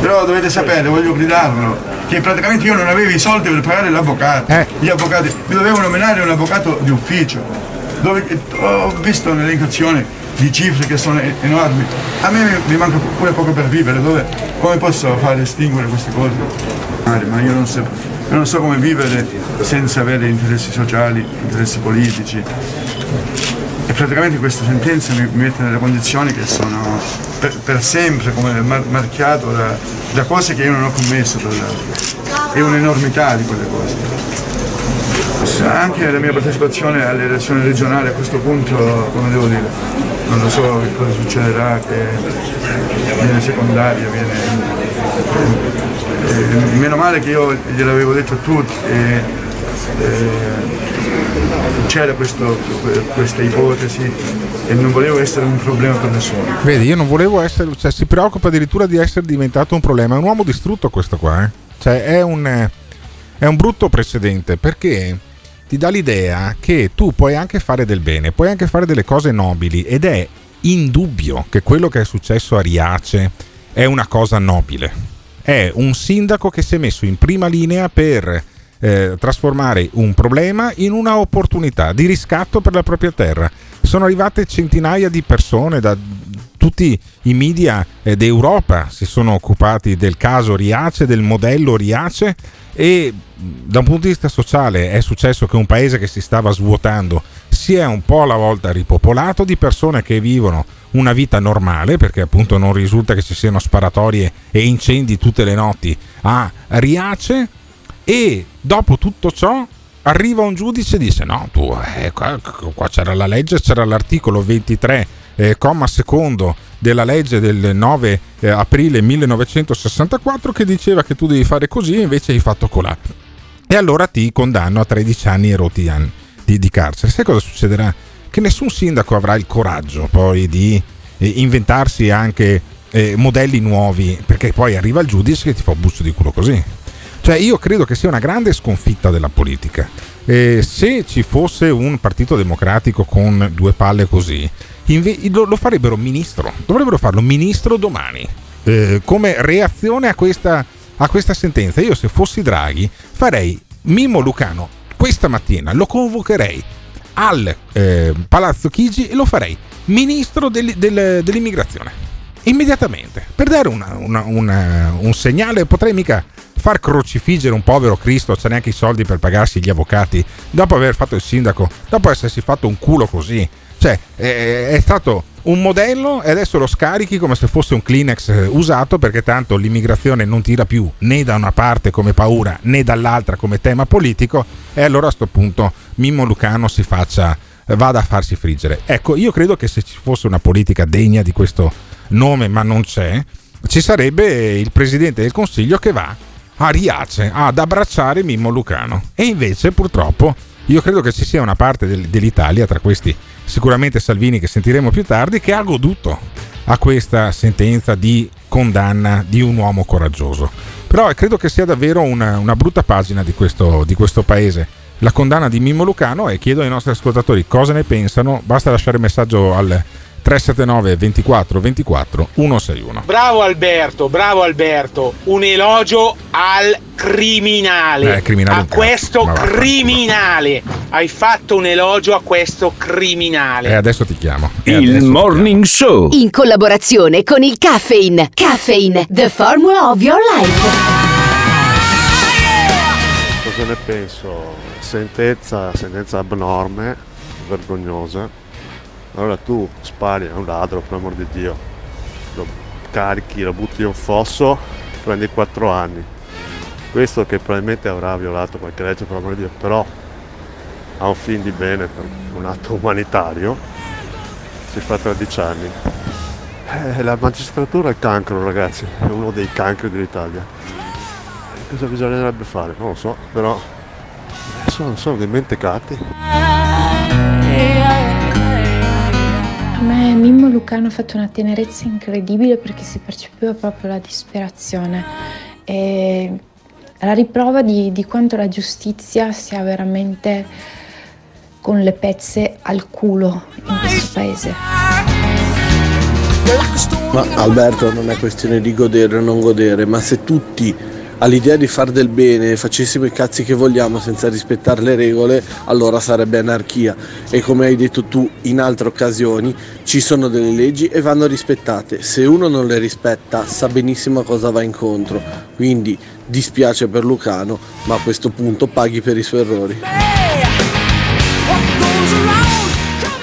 Però dovete sapere, voglio gridarlo, che praticamente io non avevo i soldi per pagare l'avvocato. Eh. Gli avvocati mi dovevano nominare un avvocato di ufficio. Dove, ho visto un'elencazione di cifre che sono enormi. A me mi manca pure poco per vivere, dove, come posso fare estinguere queste cose? Ma io non so, io non so come vivere senza avere interessi sociali, interessi politici. E praticamente questa sentenza mi, mi mette nelle condizioni che sono per, per sempre come mar- marchiato da, da, cose che io non ho commesso tra l'altro. È un'enormità di quelle cose. Anche la mia partecipazione alle elezioni regionali a questo punto, come devo dire, non lo so che cosa succederà, che viene secondaria, viene... Eh, meno male che io gliel'avevo detto a tutti. E, eh, c'era questa ipotesi e non volevo essere un problema per nessuno. Vedi, io non volevo essere, cioè si preoccupa addirittura di essere diventato un problema. È un uomo distrutto questo qua, eh? Cioè è un, è un brutto precedente perché ti dà l'idea che tu puoi anche fare del bene, puoi anche fare delle cose nobili ed è indubbio che quello che è successo a Riace è una cosa nobile. È un sindaco che si è messo in prima linea per eh, trasformare un problema in una opportunità di riscatto per la propria terra. Sono arrivate centinaia di persone da tutti i media eh, d'Europa si sono occupati del caso Riace, del modello Riace e da un punto di vista sociale è successo che un paese che si stava svuotando si è un po' alla volta ripopolato di persone che vivono una vita normale perché appunto non risulta che ci siano sparatorie e incendi tutte le notti a Riace e dopo tutto ciò arriva un giudice e dice no, tu, eh, qua, qua, c'era la legge, c'era l'articolo 23, eh, comma secondo della legge del 9 eh, aprile 1964 che diceva che tu devi fare così e invece hai fatto colà. E allora ti condanno a 13 anni e rotti anni di, di carcere. Sai cosa succederà? Che nessun sindaco avrà il coraggio poi di eh, inventarsi anche eh, modelli nuovi, perché poi arriva il giudice che ti fa un busto di culo così. Cioè io credo che sia una grande sconfitta della politica. Eh, se ci fosse un partito democratico con due palle così, inve- lo, lo, farebbero ministro, dovrebbero farlo ministro domani, eh, come reazione a questa, a questa sentenza. Io se fossi Draghi farei Mimmo Lucano questa mattina, lo convocherei al eh, Palazzo Chigi e lo farei ministro del, del, dell'immigrazione. Immediatamente, per dare una, una, una, un segnale, potrei mica far crocifiggere un povero Cristo, c'è neanche i soldi per pagarsi gli avvocati, dopo aver fatto il sindaco, dopo essersi fatto un culo così. Cioè, è, è stato un modello e adesso lo scarichi come se fosse un Kleenex eh, usato perché tanto l'immigrazione non tira più né da una parte come paura né dall'altra come tema politico e allora a questo punto Mimmo Lucano si faccia vada a farsi friggere. Ecco, io credo che se ci fosse una politica degna di questo nome, ma non c'è, ci sarebbe il presidente del Consiglio che va a Riace ad abbracciare Mimmo Lucano. E invece, purtroppo, io credo che ci sia una parte del, dell'Italia, tra questi sicuramente Salvini che sentiremo più tardi, che ha goduto a questa sentenza di condanna di un uomo coraggioso. Però credo che sia davvero una, una brutta pagina di questo, di questo paese la condanna di Mimmo Lucano e chiedo ai nostri ascoltatori cosa ne pensano. Basta lasciare messaggio al 379 24 24 161. Bravo Alberto, bravo Alberto, un elogio al criminale. Eh, criminale a questo criminale. Hai fatto un elogio a questo criminale. E adesso ti chiamo. E il Morning Show. In collaborazione con il Caffeine. Caffeine, the formula of your life. Cosa ne penso? Sentenza, sentenza abnorme, vergognosa allora tu spari a un ladro, per l'amor di Dio, lo carichi, lo butti in un fosso, prendi 4 anni. Questo che probabilmente avrà violato qualche legge, per l'amor di Dio, però ha un fin di bene un atto umanitario, si fa 13 anni. Eh, la magistratura è il cancro, ragazzi, è uno dei cancri dell'Italia. cosa bisognerebbe fare? Non lo so, però sono, sono me Mimmo Lucano ha fatto una tenerezza incredibile perché si percepiva proprio la disperazione e la riprova di, di quanto la giustizia sia veramente con le pezze al culo in questo paese. Ma Alberto non è questione di godere o non godere, ma se tutti all'idea di far del bene facessimo i cazzi che vogliamo senza rispettare le regole, allora sarebbe anarchia. E come hai detto tu in altre occasioni, ci sono delle leggi e vanno rispettate. Se uno non le rispetta, sa benissimo a cosa va incontro. Quindi dispiace per Lucano, ma a questo punto paghi per i suoi errori.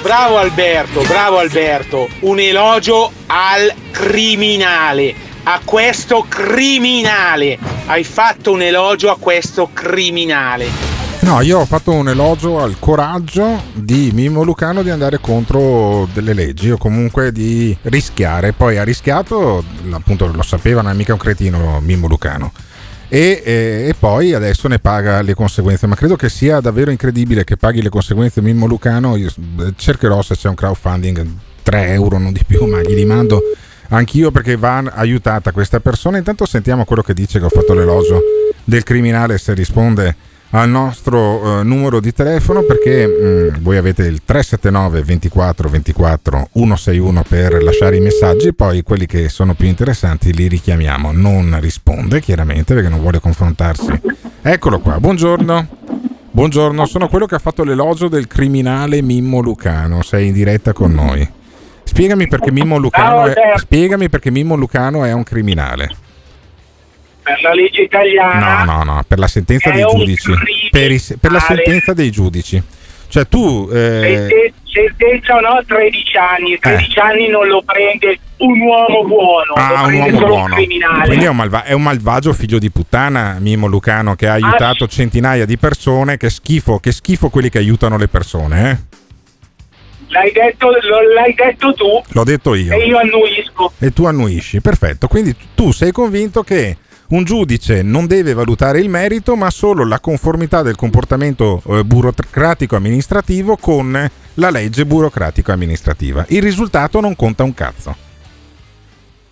Bravo Alberto, bravo Alberto. Un elogio al criminale, a questo criminale. Hai fatto un elogio a questo criminale. No, io ho fatto un elogio al coraggio di Mimmo Lucano di andare contro delle leggi o comunque di rischiare. Poi ha rischiato, appunto lo sapeva, non è mica un cretino Mimmo Lucano e, e, e, poi adesso ne paga le conseguenze. Ma credo che sia davvero incredibile che paghi le conseguenze Mimmo Lucano. Io cercherò se c'è un crowdfunding 3 euro, non di più, ma gli rimando anch'io perché va aiutata questa persona. Intanto sentiamo quello che dice che ho fatto l'elogio del criminale se risponde al nostro uh, numero di telefono perché mh, voi avete il 379 24 24 161 per lasciare i messaggi poi quelli che sono più interessanti li richiamiamo. Non risponde chiaramente perché non vuole confrontarsi. Eccolo qua buongiorno. Buongiorno sono quello che ha fatto l'elogio del criminale Mimmo Lucano. Sei in diretta con noi spiegami perché Mimmo Lucano è, spiegami perché Mimmo Lucano è un criminale per la legge italiana. No, no, no, per la sentenza dei giudici. Per, i, per, la sentenza dei giudici. Cioè tu... Eh... Sentenza no, 13 anni. 13 eh. anni non lo prende un uomo buono. Ah, un uomo buono. Un Quindi è un, malva- è un, malvagio figlio di puttana, Mimo Lucano, che ha aiutato ah, centinaia di persone. Che schifo, che schifo quelli che aiutano le persone, eh? L'hai detto, l'hai detto, tu. L'ho detto io. E io annuisco. E tu annuisci, perfetto. Quindi tu sei convinto che un giudice non deve valutare il merito, ma solo la conformità del comportamento eh, burocratico amministrativo con la legge burocratico amministrativa. Il risultato non conta un cazzo.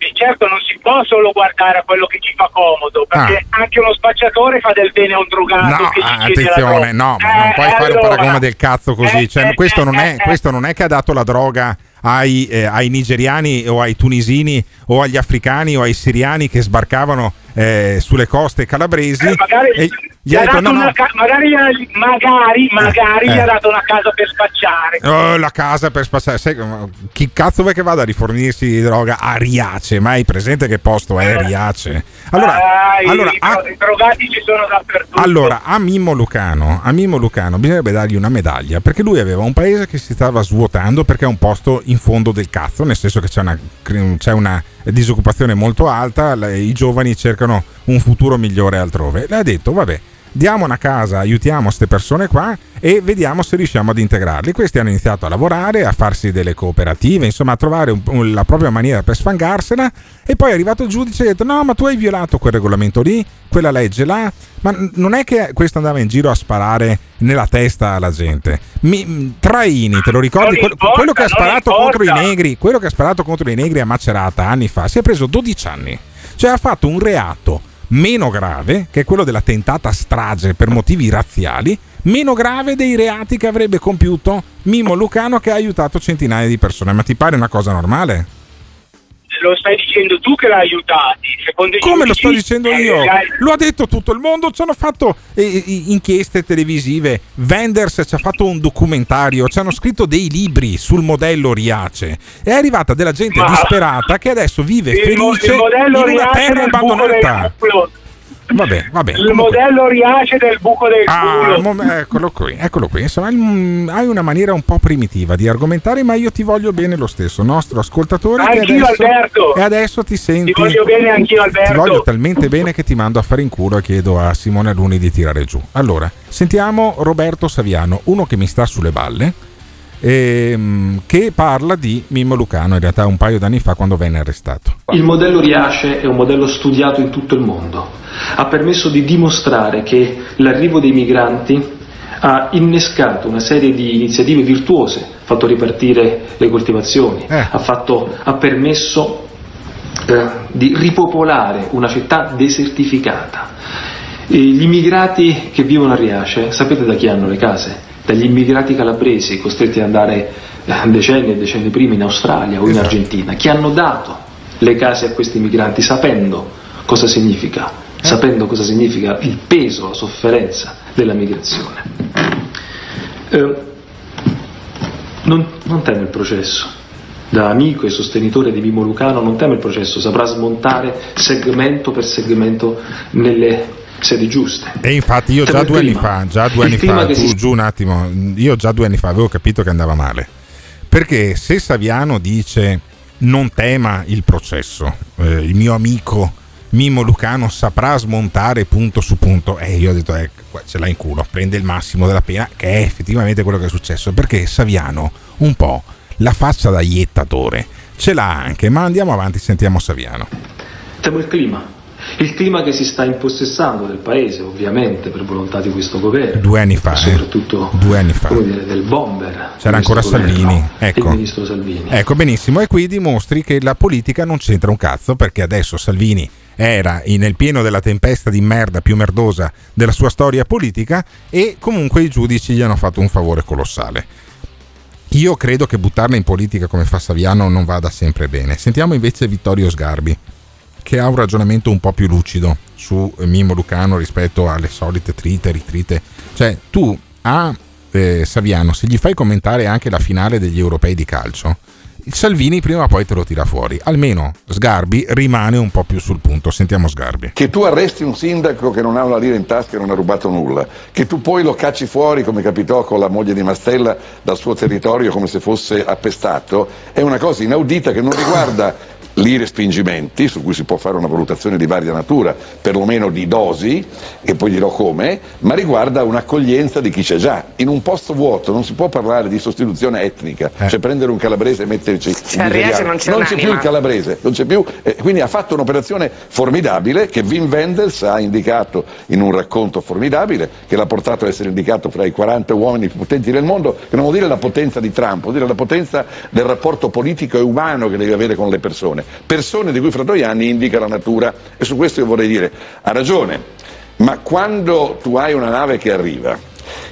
E certo non si può solo guardare a quello che ci fa comodo, perché ah. anche uno spacciatore fa del bene a un drogato. No, attenzione, no, eh, non puoi fare allora, un paragone del cazzo così. Eh, cioè, eh, questo, non è, eh, questo non è che ha dato la droga ai, eh, ai, nigeriani o ai tunisini o agli africani o ai siriani che sbarcavano eh, sulle coste calabresi. Eh, magari, e gli ha detto, no, no. Ca- magari, magari, magari eh, gli ha dato una casa per spacciare. Oh, la casa per spacciare. Sai, chi cazzo vuoi che vada a rifornirsi di droga a Riace? Ma hai presente che posto è Riace? Allora, ah, allora i, a, i drogati ci sono dappertutto. Allora, a Mimmo Lucano, a Mimmo Lucano bisognerebbe dargli una medaglia perché lui aveva un paese che si stava svuotando perché è un posto in fondo del cazzo, nel senso che c'è una, c'è una disoccupazione molto alta, i giovani cercano un futuro migliore altrove. Le ha detto, vabbè, diamo una casa, aiutiamo queste persone qua e vediamo se riusciamo ad integrarli. Questi hanno iniziato a lavorare, a farsi delle cooperative, insomma a trovare un, un, la propria maniera per sfangarsela e poi è arrivato il giudice e ha detto no ma tu hai violato quel regolamento lì, quella legge là, ma non è che questo andava in giro a sparare nella testa alla gente. Mi, Traini, te lo ricordi? Importa, quello che ha sparato contro i negri, quello che ha sparato contro i negri a Macerata anni fa, si è preso 12 anni. Cioè ha fatto un reato meno grave, che è quello della tentata strage per motivi razziali, meno grave dei reati che avrebbe compiuto Mimo Lucano che ha aiutato centinaia di persone. Ma ti pare una cosa normale? Lo stai dicendo tu che l'hai aiutati. Secondo Come lo sto dicendo io? Lo ha detto tutto il mondo. Ci hanno fatto eh, inchieste televisive. Wenders ci ha fatto un documentario. Ci hanno scritto dei libri sul modello Riace. È arrivata della gente Ma disperata che adesso vive felice in una terra abbandonata. Vabbè, vabbè. Il modello Riace del buco del ah, culo. Mom- eccolo qui, eccolo qui. Insomma, hai una maniera un po' primitiva di argomentare, ma io ti voglio bene lo stesso, nostro ascoltatore. Anch'io adesso, Alberto. E adesso ti senti. Ti voglio bene anch'io Alberto. Ti voglio talmente bene che ti mando a fare in culo e chiedo a Simone Aluni di tirare giù. Allora, sentiamo Roberto Saviano, uno che mi sta sulle balle ehm, che parla di Mimmo Lucano, in realtà un paio d'anni fa quando venne arrestato. Il modello Riace è un modello studiato in tutto il mondo. Ha permesso di dimostrare che l'arrivo dei migranti ha innescato una serie di iniziative virtuose, ha fatto ripartire le coltivazioni, eh. ha, fatto, ha, permesso eh, di ripopolare una città desertificata. E gli immigrati che vivono a Riace, sapete da chi hanno le case? Dagli immigrati calabresi costretti ad andare eh, decenni e decenni prima in Australia o in esatto. Argentina, che hanno dato le case a questi migranti sapendo cosa significa, eh. sapendo cosa significa il peso, la sofferenza della migrazione. Eh, non, non teme il processo. Da amico e sostenitore di Mimo Lucano non teme il processo, saprà smontare segmento per segmento nelle sedi giuste. E infatti io già due anni fa, già due anni fa, tu, si... giù un attimo, io già due anni fa avevo capito che andava male. Perché se Saviano dice non tema il processo, eh, il mio amico Mimo Lucano saprà smontare punto su punto. E io ho detto, eh, ce l'ha in culo, prende il massimo della pena, che è effettivamente quello che è successo. Perché Saviano, un po' la faccia da iettatore, ce l'ha anche, ma andiamo avanti, sentiamo Saviano. Temo il clima. Il clima che si sta impossessando del paese, ovviamente, per volontà di questo governo. Due anni fa. Soprattutto eh? Due anni fa. Dire, del bomber. C'era ancora Salvini. Ecco. Il ministro Salvini. Ecco, benissimo. E qui dimostri che la politica non c'entra un cazzo, perché adesso Salvini era nel pieno della tempesta di merda più merdosa della sua storia politica e comunque i giudici gli hanno fatto un favore colossale. Io credo che buttarla in politica come fa Saviano non vada sempre bene. Sentiamo invece Vittorio Sgarbi, che ha un ragionamento un po' più lucido su Mimo Lucano rispetto alle solite trite, ritrite. Cioè, tu a eh, Saviano, se gli fai commentare anche la finale degli europei di calcio, Salvini prima o poi te lo tira fuori. Almeno Sgarbi rimane un po' più sul punto. Sentiamo Sgarbi. Che tu arresti un sindaco che non ha una lira in tasca e non ha rubato nulla, che tu poi lo cacci fuori come capitò con la moglie di Mastella dal suo territorio come se fosse appestato, è una cosa inaudita che non riguarda i respingimenti, su cui si può fare una valutazione di varia natura, perlomeno di dosi, e poi dirò come, ma riguarda un'accoglienza di chi c'è già. In un posto vuoto non si può parlare di sostituzione etnica, eh. cioè prendere un calabrese e metterci cioè, un non c'è, non c'è più il calabrese, non c'è più, eh, quindi ha fatto un'operazione formidabile che Wim Wenders ha indicato in un racconto formidabile, che l'ha portato a essere indicato fra i 40 uomini più potenti del mondo, che non vuol dire la potenza di Trump, vuol dire la potenza del rapporto politico e umano che deve avere con le persone persone di cui fra due anni indica la natura. E su questo io vorrei dire, ha ragione, ma quando tu hai una nave che arriva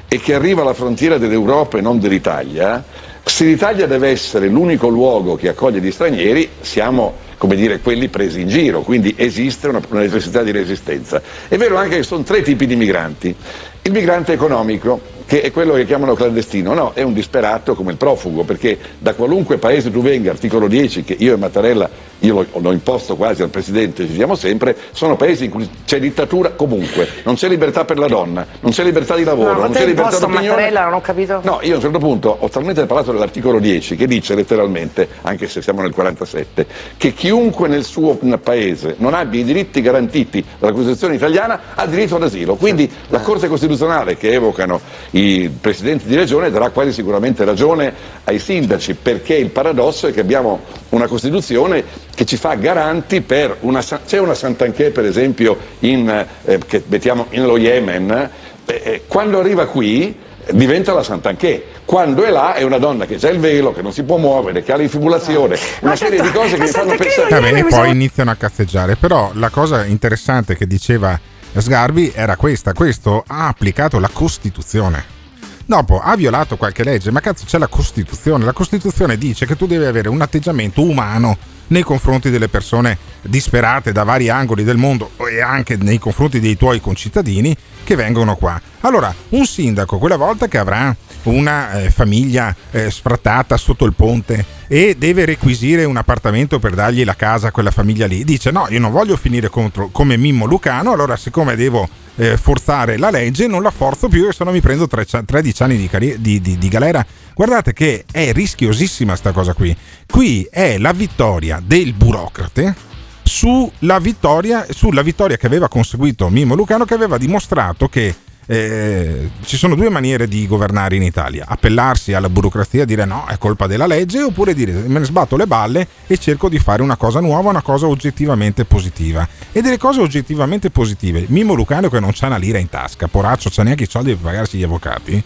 e che arriva alla frontiera dell'Europa e non dell'Italia, se l'Italia deve essere l'unico luogo che accoglie gli stranieri, siamo come dire, quelli presi in giro, quindi esiste una, una necessità di resistenza. È vero anche che sono tre tipi di migranti. Il migrante economico, che è quello che chiamano clandestino, no, è un disperato come il profugo, perché da qualunque paese tu venga, articolo 10, che io e Mattarella, io l'ho, imposto quasi al Presidente, ci siamo sempre, sono paesi in cui c'è dittatura comunque, non c'è libertà per la donna, non c'è libertà di lavoro, no, non c'è libertà d'opinione. Mattarella, non ho capito. No, io a un certo punto ho talmente parlato dell'articolo 10 che dice letteralmente, anche se siamo nel 47, che chiunque nel suo paese non abbia i diritti garantiti dalla Costituzione italiana ha diritto all'asilo. Quindi la Corte Costituzionale che evocano i presidenti di regione darà quasi sicuramente ragione ai sindaci, perché il paradosso è che abbiamo una Costituzione che ci fa garanti per una... c'è una Sant'Anché per esempio in, eh, che mettiamo in lo Yemen, eh, eh quando arriva qui diventa la Sant'Anché. Quando è là è una donna che ha il velo, che non si può muovere, che ha l'infibulazione, una serie di cose che mi fanno pensare... Vabbè, e poi iniziano a cazzeggiare, però la cosa interessante che diceva Sgarbi era questa, questo ha applicato la Costituzione. Dopo ha violato qualche legge, ma cazzo c'è la Costituzione. La Costituzione dice che tu devi avere un atteggiamento umano nei confronti delle persone disperate da vari angoli del mondo e anche nei confronti dei tuoi concittadini che vengono qua. Allora, un sindaco quella volta che avrà una eh, famiglia eh, sfrattata sotto il ponte e deve requisire un appartamento per dargli la casa a quella famiglia lì, dice no, io non voglio finire contro, come Mimmo Lucano, allora siccome devo eh, forzare la legge non la forzo più e se no mi prendo 13 anni di, di, di, di galera. Guardate che è rischiosissima sta cosa qui. Qui è la vittoria del burocrate sulla vittoria, sulla vittoria che aveva conseguito Mimmo Lucano che aveva dimostrato che eh, ci sono due maniere di governare in Italia, appellarsi alla burocrazia dire no, è colpa della legge, oppure dire me ne sbatto le balle e cerco di fare una cosa nuova, una cosa oggettivamente positiva. E delle cose oggettivamente positive, Mimo Lucano che non c'ha una lira in tasca, poraccio, c'ha neanche i soldi per pagarsi gli avvocati,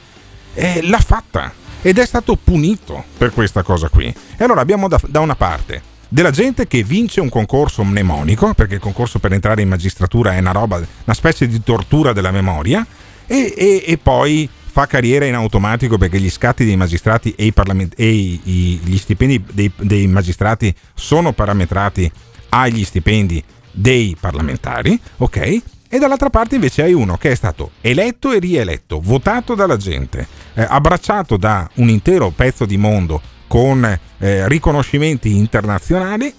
eh, l'ha fatta ed è stato punito per questa cosa qui. E allora abbiamo da, da una parte della gente che vince un concorso mnemonico, perché il concorso per entrare in magistratura è una roba, una specie di tortura della memoria, e, e, e poi fa carriera in automatico perché gli scatti dei magistrati e, e i, gli stipendi dei, dei magistrati sono parametrati agli stipendi dei parlamentari, ok? E dall'altra parte invece hai uno che è stato eletto e rieletto, votato dalla gente, eh, abbracciato da un intero pezzo di mondo con eh, riconoscimenti internazionali,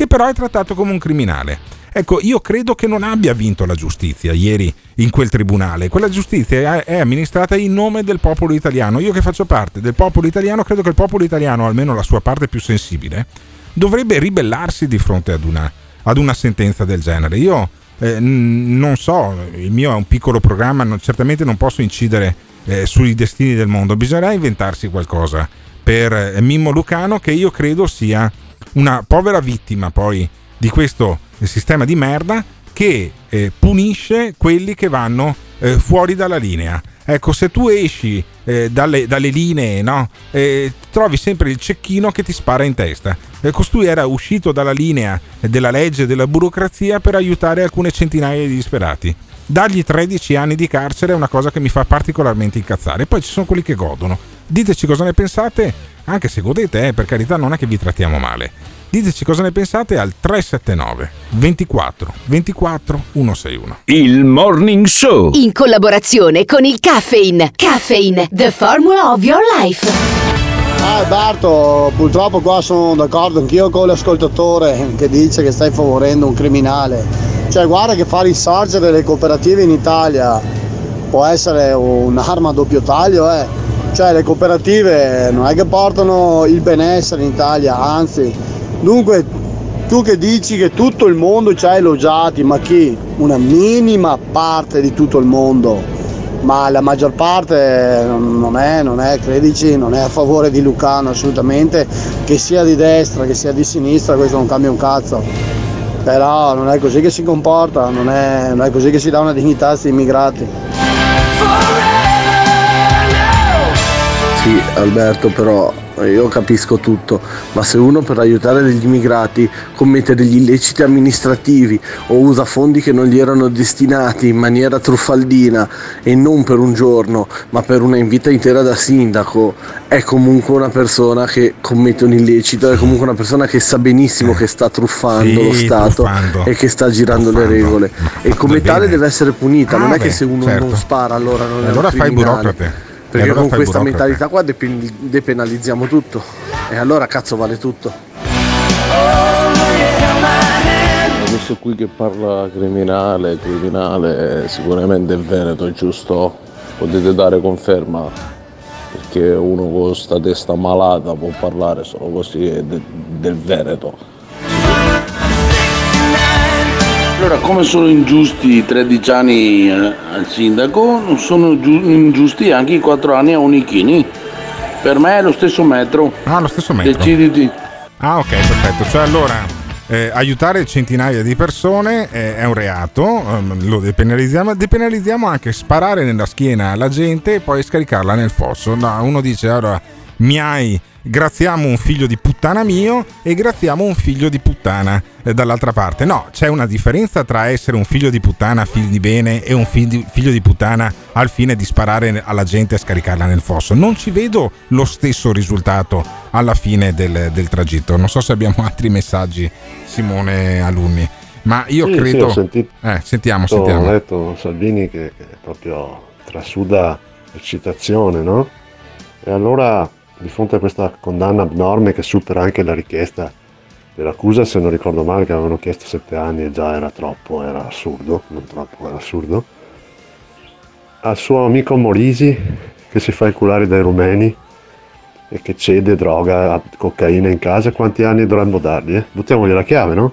che però è trattato come un criminale. Ecco, io credo che non abbia vinto la giustizia ieri in quel tribunale. Quella giustizia è amministrata in nome del popolo italiano. Io che faccio parte del popolo italiano, credo che il popolo italiano, almeno la sua parte più sensibile, dovrebbe ribellarsi di fronte ad una, ad una sentenza del genere. Io eh, non so, il mio è un piccolo programma, non, certamente non posso incidere eh, sui destini del mondo, bisognerà inventarsi qualcosa per eh, Mimmo Lucano che io credo sia una povera vittima poi di questo sistema di merda che eh, punisce quelli che vanno eh, fuori dalla linea. Ecco, se tu esci eh, dalle, dalle, linee, no? Eh, trovi sempre il cecchino che ti spara in testa. Costui era uscito dalla linea della legge e della burocrazia per aiutare alcune centinaia di disperati. Dargli 13 anni di carcere è una cosa che mi fa particolarmente incazzare. Poi ci sono quelli che godono. Diteci cosa ne pensate, anche se godete, eh, per carità, non è che vi trattiamo male. Diteci cosa ne pensate al 379 24 24 161. Il Morning Show. In collaborazione con il Caffeine. Caffeine, the formula of your life. Ah Alberto, purtroppo qua sono d'accordo anch'io con l'ascoltatore che dice che stai favorendo un criminale. Cioè guarda che far risorgere le cooperative in Italia può essere un'arma a doppio taglio, eh. Cioè le cooperative non è che portano il benessere in Italia, anzi Dunque, tu che dici che tutto il mondo ci ha elogiati, ma chi? Una minima parte di tutto il mondo, ma la maggior parte non è, non è, credici, non è a favore di Lucano assolutamente, che sia di destra, che sia di sinistra, questo non cambia un cazzo. Però non è così che si comporta, non è, non è così che si dà una dignità a questi immigrati. Alberto, però io capisco tutto, ma se uno per aiutare degli immigrati commette degli illeciti amministrativi o usa fondi che non gli erano destinati in maniera truffaldina e non per un giorno, ma per una invita intera da sindaco, è comunque una persona che commette un illecito, è comunque una persona che sa benissimo che sta truffando sì, lo Stato truffando. e che sta girando Truffando. le regole. E come tale deve essere punita, Ah, non è beh, che se uno certo. non spara allora non E è allora un fai il criminale. burocrate. Perché allora con questa burocrate. mentalità qua depen- depenalizziamo tutto. E allora cazzo vale tutto. Questo qui che parla criminale, criminale, sicuramente è Veneto, giusto? Potete dare conferma? Perché uno con sta testa malata può parlare solo così del Veneto. Allora, come sono ingiusti i 13 anni eh, al sindaco, non sono giu- ingiusti anche i 4 anni a Unichini. Per me è lo stesso metro. Ah, lo stesso metro. Deciditi. Ah, ok, perfetto. Cioè, allora, eh, aiutare centinaia di persone eh, è un reato, ehm, lo depenalizziamo. Depenalizziamo anche sparare nella schiena alla gente e poi scaricarla nel fosso. No, uno dice, allora, mi hai. Graziamo un figlio di puttana mio e graziamo un figlio di puttana eh, dall'altra parte. No, c'è una differenza tra essere un figlio di puttana, figlio di bene, e un figlio di, puttana al fine di sparare alla gente e scaricarla nel fosso. Non ci vedo lo stesso risultato alla fine del, del tragitto. Non so se abbiamo altri messaggi, Simone Alunni. Ma io Sì, sì, credo. ho sentito- Eh, sentiamo, Ho sentiamo. letto Salvini che, che proprio trasuda eccitazione, no? E allora, di fronte a questa condanna abnorme che supera anche la richiesta dell'accusa, se non ricordo male, che avevano chiesto sette anni e già era troppo, era assurdo, non troppo, era assurdo, al suo amico Morisi che si fa inculare dai rumeni e che cede droga, cocaina in casa, quanti anni dovremmo dargli? Eh? Buttiamogli la chiave, no?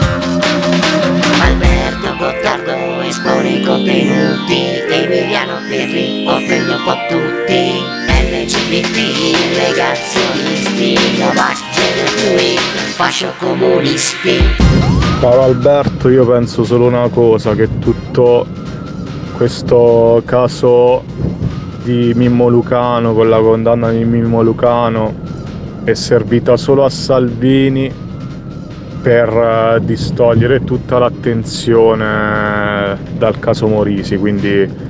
Espone i contenuti. Emiliano Pirri offende un po' tutti. LGBT, negazionisti, gender fluid, fascio comunisti. Caro Alberto, io penso solo una cosa, che tutto questo caso di Mimmo Lucano, con la condanna di Mimmo Lucano, è servita solo a Salvini per eh, distogliere tutta l'attenzione dal caso Morisi, quindi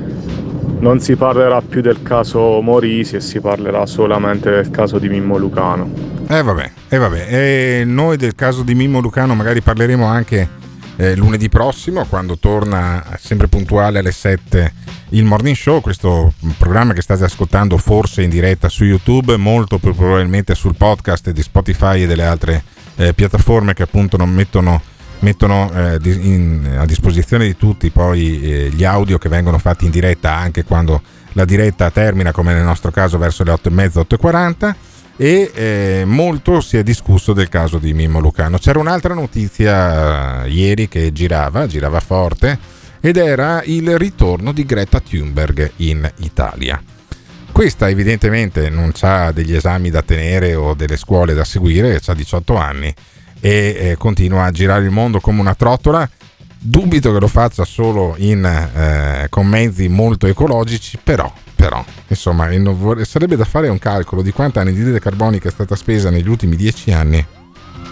non si parlerà più del caso Morisi e si parlerà solamente del caso di Mimmo Lucano. Eh vabbè, eh vabbè. E noi del caso di Mimmo Lucano magari parleremo anche eh, lunedì prossimo quando torna sempre puntuale alle 7 il Morning Show, questo programma che state ascoltando forse in diretta su YouTube, molto più probabilmente sul podcast di Spotify e delle altre eh, piattaforme che appunto non mettono, mettono eh, in, a disposizione di tutti poi eh, gli audio che vengono fatti in diretta anche quando la diretta termina come nel nostro caso verso le 8.30, 8.40 e eh, molto si è discusso del caso di Mimmo Lucano. C'era un'altra notizia eh, ieri che girava, girava forte ed era il ritorno di Greta Thunberg in Italia. Questa evidentemente non ha degli esami da tenere o delle scuole da seguire, ha 18 anni e eh, continua a girare il mondo come una trottola. Dubito che lo faccia solo in, eh, con mezzi molto ecologici, però, però insomma, sarebbe da fare un calcolo di quanta anidride carbonica è stata spesa negli ultimi 10 anni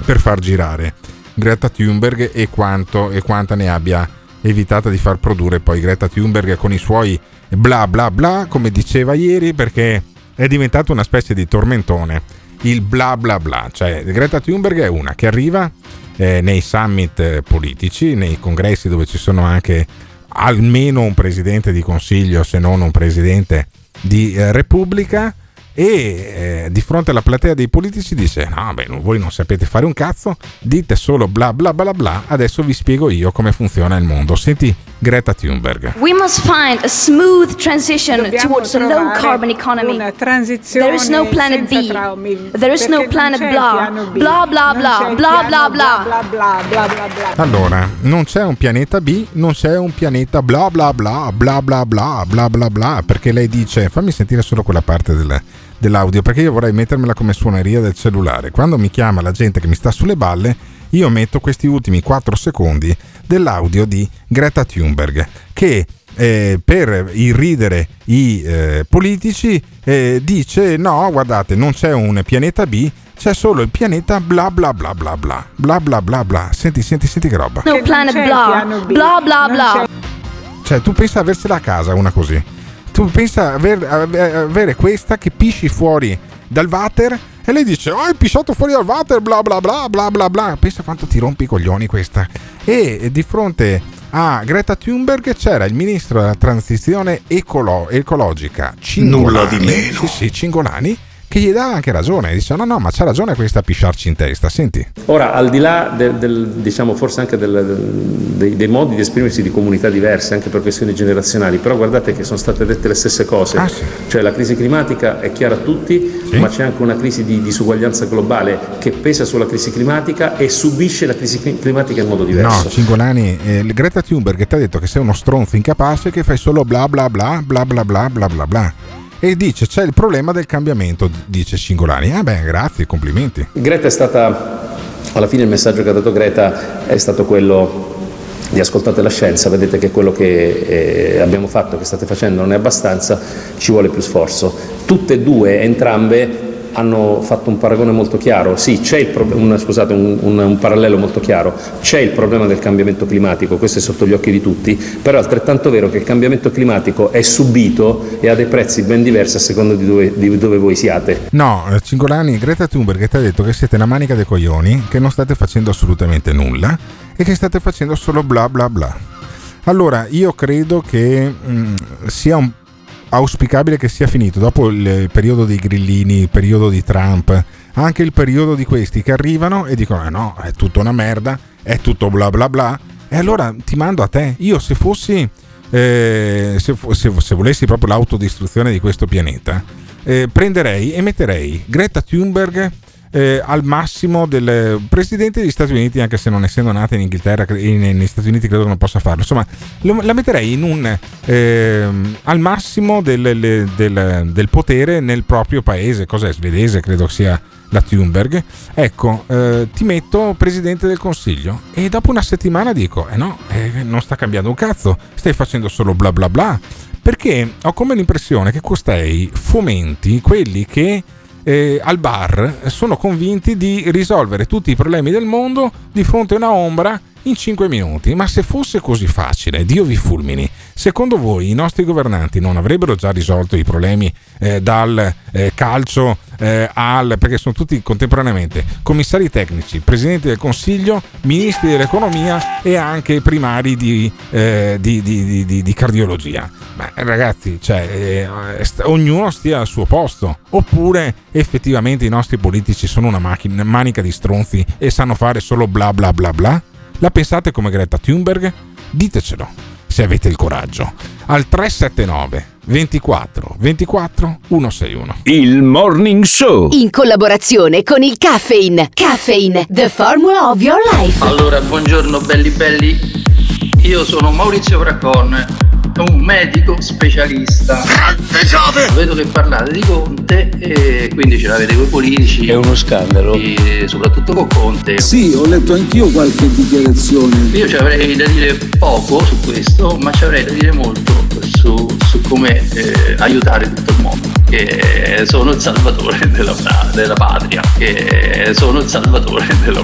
per far girare Greta Thunberg e, quanto, e quanta ne abbia evitata di far produrre poi Greta Thunberg con i suoi bla bla bla, come diceva ieri, perché è diventato una specie di tormentone. Il bla bla bla, cioè Greta Thunberg è una che arriva eh, nei summit eh, politici, nei congressi dove ci sono anche almeno un presidente di consiglio, se non un presidente di eh, repubblica e eh, di fronte alla platea dei politici dice no beh voi non sapete fare un cazzo dite solo bla bla bla bla adesso vi spiego io come funziona il mondo senti Greta Thunberg We must find a smooth transition Dobbiamo towards a low carbon economy There is no planet B There is no planet blah bla bla bla bla bla bla Allora non c'è un pianeta B non c'è un pianeta bla bla bla bla bla bla bla bla bla perché lei dice fammi sentire solo quella parte del dell'audio perché io vorrei mettermela come suoneria del cellulare. Quando mi chiama la gente che mi sta sulle balle, io metto questi ultimi 4 secondi dell'audio di Greta Thunberg che eh, per irridere i eh, politici eh, dice no guardate non c'è un pianeta B c'è solo il pianeta bla bla bla bla bla bla bla bla bla. Senti senti senti che roba. No planet bla bla bla bla. cioè tu pensa aversela a casa una così tu pensa aver, avere questa che pisci fuori dal water e lei dice oh hai pisciato fuori dal water bla bla bla bla bla bla. Pensa quanto ti rompi i coglioni questa. E di fronte a Greta Thunberg c'era il ministro della transizione ecolo- ecologica Cingolani, nulla di meno. Sì, sì, Cingolani che gli dà anche ragione, dice no no ma c'ha ragione questa a pisciarci in testa, senti. Ora al di là del, del diciamo forse anche del, dei, dei, modi di esprimersi di comunità diverse, anche per questioni generazionali, però guardate che sono state dette le stesse cose, ah, sì. cioè la crisi climatica è chiara a tutti, sì. ma c'è anche una crisi di disuguaglianza globale che pesa sulla crisi climatica e subisce la crisi climatica in modo diverso. No, Cingolani, eh, Greta Thunberg ti ha detto che sei uno stronzo incapace che fai solo bla bla bla bla bla bla bla bla bla e dice c'è il problema del cambiamento, dice Cingolani. Ah beh, grazie, complimenti. Greta è stata, alla fine il messaggio che ha dato Greta è stato quello di ascoltate la scienza, vedete che quello che eh, abbiamo fatto, che state facendo non è abbastanza, ci vuole più sforzo. Tutte e due, entrambe, hanno fatto un paragone molto chiaro, sì c'è pro- un, scusate, un, un, un, parallelo molto chiaro, c'è il problema del cambiamento climatico, questo è sotto gli occhi di tutti, però è altrettanto vero che il cambiamento climatico è subito e ha dei prezzi ben diversi a seconda di dove, di dove voi siate. No, eh, Cingolani, Greta Thunberg ti ha detto che siete una manica dei coglioni, che non state facendo assolutamente nulla e che state facendo solo bla bla bla. Allora, io credo che mh, mm, sia un auspicabile che sia finito dopo il periodo dei grillini, il periodo di Trump, anche il periodo di questi che arrivano e dicono eh no, è tutta una merda, è tutto bla bla bla. E allora ti mando a te. Io se fossi, eh, se, se, se, volessi proprio l'autodistruzione di questo pianeta, eh, prenderei e metterei Greta Thunberg eh, al massimo del presidente degli Stati Uniti, anche se non essendo nata in Inghilterra, in, negli Stati Uniti credo che non possa farlo. Insomma, lo, la metterei in un, eh, al massimo del, del, del, potere nel proprio paese. Cos'è svedese? Credo sia la Thunberg. Ecco, eh, ti metto presidente del consiglio. E dopo una settimana dico: Eh no, eh, non sta cambiando un cazzo, stai facendo solo bla bla bla. Perché ho come l'impressione che costei fomenti quelli che eh, al bar sono convinti di risolvere tutti i problemi del mondo di fronte a una ombra in 5 minuti. Ma se fosse così facile, Dio vi fulmini, secondo voi i nostri governanti non avrebbero già risolto i problemi eh, dal eh, calcio eh, al... perché sono tutti contemporaneamente commissari tecnici, presidenti del Consiglio, ministri dell'economia e anche primari di, eh, di, di, di cardiologia. Ma ragazzi, cioè, eh, ognuno stia al suo posto. Oppure effettivamente i nostri politici sono una macchina, manica di stronzi e sanno fare solo bla bla bla bla? La pensate come Greta Thunberg? Ditecelo se avete il coraggio. Al 379 24 24 161. Il Morning Show. In collaborazione con il Caffeine. Caffeine, the formula of your life. Allora, buongiorno belli belli. Io sono Maurizio Braccon un medico specialista. Vedo che parlate di Conte e quindi ce l'avete con i politici. È uno scandalo. E soprattutto con Conte. Sì, ho letto anch'io qualche dichiarazione. Io ci avrei da dire poco su questo, ma ci avrei da dire molto su, su come eh, aiutare tutto il mondo. Che sono il salvatore della, della patria. Che sono il salvatore della.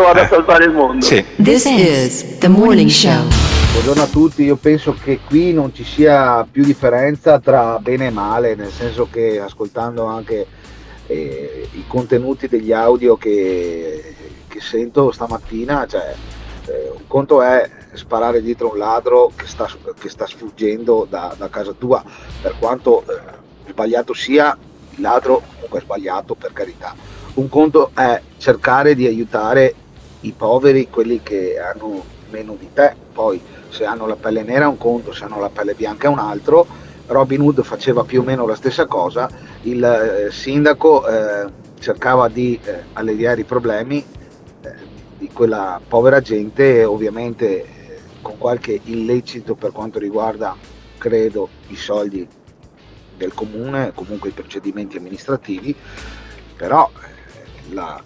Vado eh. a salvare il mondo. Sì. This is the morning show. Buongiorno a tutti, io penso che qui non ci sia più differenza tra bene e male, nel senso che ascoltando anche eh, i contenuti degli audio che, che sento stamattina, cioè, eh, un conto è sparare dietro un ladro che sta, che sta sfuggendo da, da, casa tua, per quanto eh, sbagliato sia, il ladro comunque è sbagliato per carità. Un conto è cercare di aiutare i poveri, quelli che hanno meno di te, poi se hanno la pelle nera è un conto, se hanno la pelle bianca è un altro. Robin Hood faceva più o meno la stessa cosa, il eh, sindaco eh, cercava di eh, alleviare i problemi eh, di quella povera gente, ovviamente eh, con qualche illecito per quanto riguarda, credo, i soldi del comune, comunque i procedimenti amministrativi, però eh, la,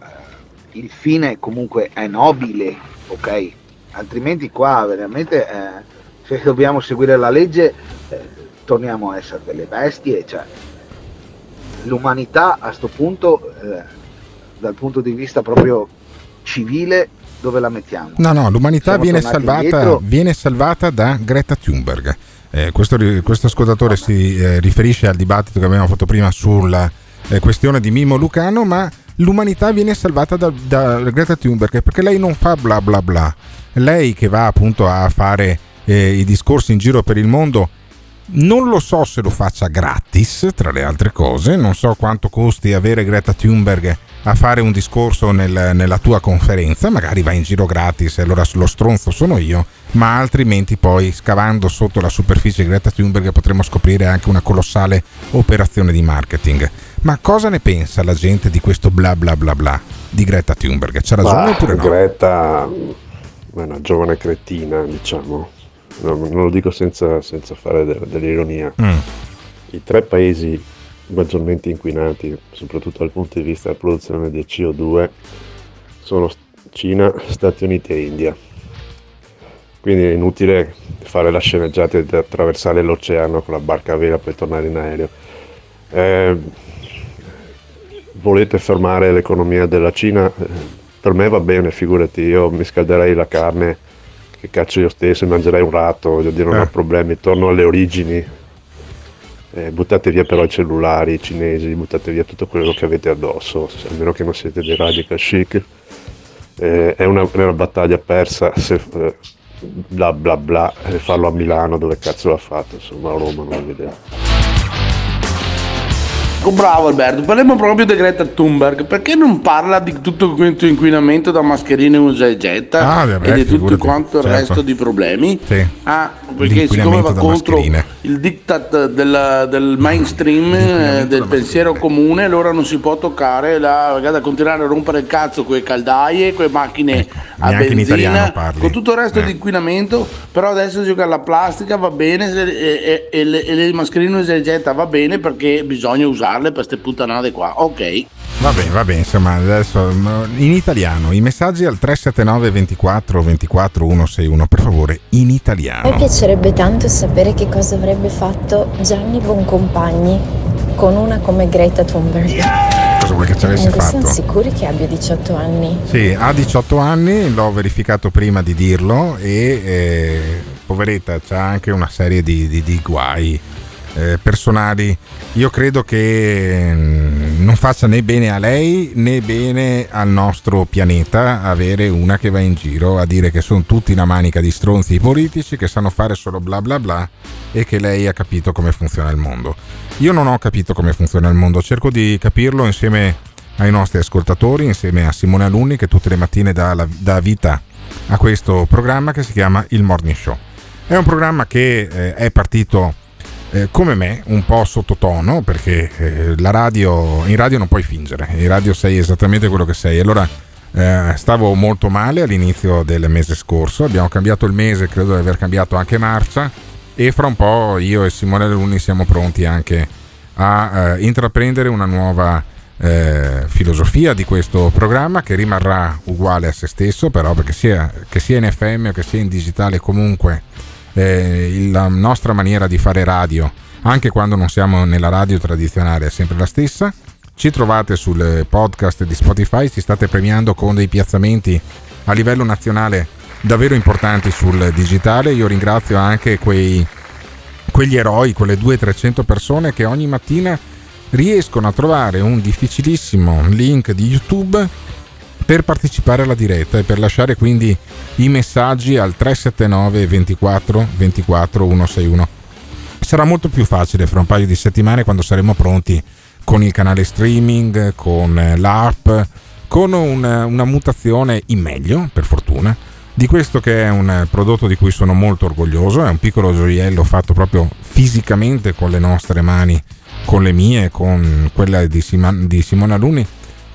il fine comunque è nobile, ok? altrimenti qua veramente eh, se dobbiamo seguire la legge eh, torniamo a essere delle bestie, cioè, l'umanità a questo punto eh, dal punto di vista proprio civile dove la mettiamo? No, no, l'umanità viene salvata, viene salvata, da Greta Thunberg. Eh, questo, questo, ascoltatore si eh, riferisce al dibattito che abbiamo fatto prima sulla eh, questione di Mimo Lucano, ma l'umanità viene salvata da, da Greta Thunberg perché lei non fa bla bla bla. Lei che va appunto a fare eh, i discorsi in giro per il mondo, non lo so se lo faccia gratis, tra le altre cose, non so quanto costi avere Greta Thunberg a fare un discorso nel, nella tua conferenza, magari va in giro gratis e allora lo stronzo sono io, ma altrimenti poi scavando sotto la superficie di Greta Thunberg potremo scoprire anche una colossale operazione di marketing. Ma cosa ne pensa la gente di questo bla bla bla bla di Greta Thunberg? C'ha ragione bah, oppure no? Greta è una giovane cretina, diciamo. No, non lo dico senza, senza fare de- dell'ironia, Mm. i tre paesi maggiormente inquinanti, soprattutto dal punto di vista della produzione di CO2, sono Cina, Stati Uniti e India. Quindi è inutile fare la sceneggiata di attraversare l'oceano con la barca a vela per tornare in aereo. Eh, volete fermare l'economia della Cina? Eh, Per me va bene, figurati, io mi scalderei la carne che caccio io stesso, mangerei un ratto, voglio dire, non Eh. ho problemi, torno alle origini. Eh, buttate via però i cellulari i cinesi, buttate via tutto quello che avete addosso, a meno che non siete dei radical chic. Eh, è, una, è una battaglia persa se eh, bla bla bla e farlo a Milano dove cazzo l'ha fatto, insomma a Roma non lo vedevo. Ecco, bravo Alberto, parliamo proprio di Greta Thunberg, perché non parla di tutto questo inquinamento da mascherine usa e getta Ah, e beh, di tutto quanto il certo. resto di problemi? Sì. Ah, perché siccome va contro mascherine. il diktat del, del mainstream, eh, del pensiero comune, allora non si può toccare la, da continuare a rompere il cazzo con le caldaie, con le macchine a in italiano benzina, con tutto il resto Eh. di inquinamento, però adesso gioca alla plastica va bene e, e- e le, e le mascherine usa e getta va bene perché bisogna usarle per queste puttanate qua. Ok. Va bene, va bene, insomma, adesso in italiano, i messaggi al 379 24 24 161, per favore, in italiano. piacerebbe tanto sapere che cosa avrebbe fatto Gianni Boncompagni con una come Greta Thunberg. Cosa vuoi che ci siamo fatto? sicuri che abbia 18 anni. Sì, ha 18 anni, l'ho verificato prima di dirlo e eh, poveretta c'ha anche una serie di, di- di guai eh, personali. Io credo che mm, non faccia né bene a lei né bene al nostro pianeta avere una che va in giro a dire che sono tutti una manica di stronzi politici che sanno fare solo bla bla bla e che lei ha capito come funziona il mondo. Io non ho capito come funziona il mondo, cerco di capirlo insieme ai nostri ascoltatori, insieme a Simone Alunni che tutte le mattine dà, la- dà vita a questo programma che si chiama Il Morning Show. È un programma che eh, è partito eh, come me, un po' sottotono, perché eh, la radio, in radio non puoi fingere, in radio sei esattamente quello che sei. Allora eh, stavo molto male all'inizio del mese scorso, abbiamo cambiato il mese, credo di aver cambiato anche marcia e fra un po' io e Simone Alunni siamo pronti anche a eh, intraprendere una nuova eh, filosofia di questo programma che rimarrà uguale a se stesso, però perché sia, che sia in FM o che sia in digitale comunque eh, la nostra maniera di fare radio, anche quando non siamo nella radio tradizionale, è sempre la stessa. Ci trovate sul podcast di Spotify, ci state premiando con dei piazzamenti a livello nazionale davvero importanti sul digitale. Io ringrazio anche quei, quegli eroi, quelle 200-300 persone che ogni mattina riescono a trovare un difficilissimo link di YouTube per partecipare alla diretta e per lasciare quindi i messaggi al 379 24 24 161. Sarà molto più facile fra un paio di settimane quando saremo pronti con il canale streaming, con l'app, con un- una mutazione in meglio, per fortuna, di questo che è un prodotto di cui sono molto orgoglioso, è un piccolo gioiello fatto proprio fisicamente con le nostre mani, con le mie, con quella di Simona Luni,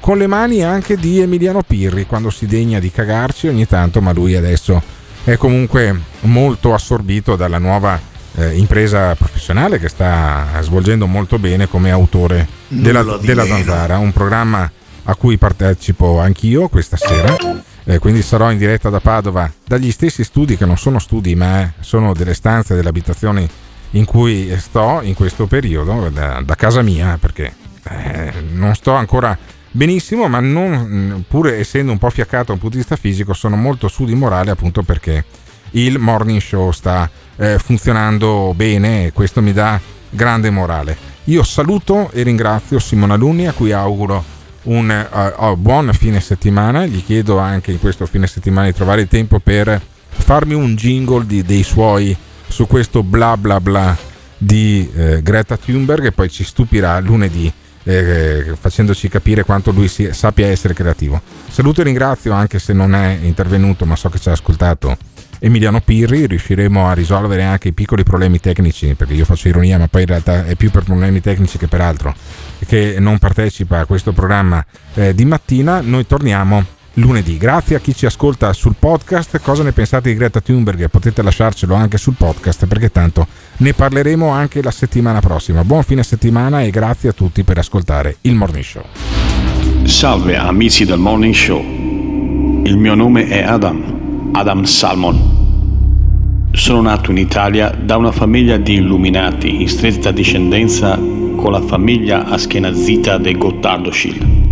con le mani anche di Emiliano Pirri quando si degna di cagarci ogni tanto, ma lui adesso è comunque molto assorbito dalla nuova eh, impresa professionale che sta svolgendo molto bene come autore della, della. Zanzara, un programma a cui partecipo anch'io questa sera. Eh, quindi sarò in diretta da Padova dagli stessi studi che non sono studi ma sono delle stanze delle abitazioni in cui sto in questo periodo da, da casa mia perché eh, non sto ancora benissimo ma non, pur essendo un po' fiaccato da un punto di vista fisico sono molto su di morale appunto perché il morning show sta eh, funzionando bene e questo mi dà grande morale. Io saluto e ringrazio Simona Luni a cui auguro un eh, oh, buon fine settimana, gli chiedo anche in questo fine settimana di trovare il tempo per farmi un jingle di- dei suoi su questo bla bla bla di eh, Greta Thunberg e poi ci stupirà lunedì eh, facendoci capire quanto lui si- sappia essere creativo. Saluto e ringrazio anche se non è intervenuto ma so che ci ha ascoltato Emiliano Pirri, riusciremo a risolvere anche i piccoli problemi tecnici, perché io faccio ironia, ma poi in realtà è più per problemi tecnici che per altro, che non partecipa a questo programma eh, di mattina. Noi torniamo lunedì. Grazie a chi ci ascolta sul podcast. Cosa ne pensate di Greta Thunberg? Potete lasciarcelo anche sul podcast perché tanto ne parleremo anche la settimana prossima. Buon fine settimana e grazie a tutti per ascoltare il Morning Show. Salve amici del Morning Show. Il mio nome è Adam, Adam Salmon. Sono nato in Italia da una famiglia di illuminati in stretta discendenza con la famiglia aschenazita dei Gottardo-Schill.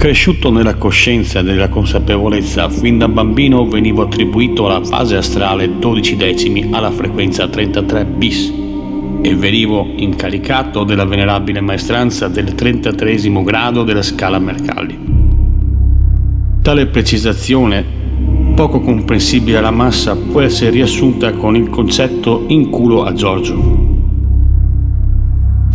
Cresciuto nella coscienza e nella consapevolezza, fin da bambino venivo attribuito alla fase astrale 12 decimi alla frequenza 33 bis e venivo incaricato della venerabile maestranza del 33 grado della scala Mercalli. Tale precisazione, poco comprensibile alla massa, può essere riassunta con il concetto in culo a Giorgio.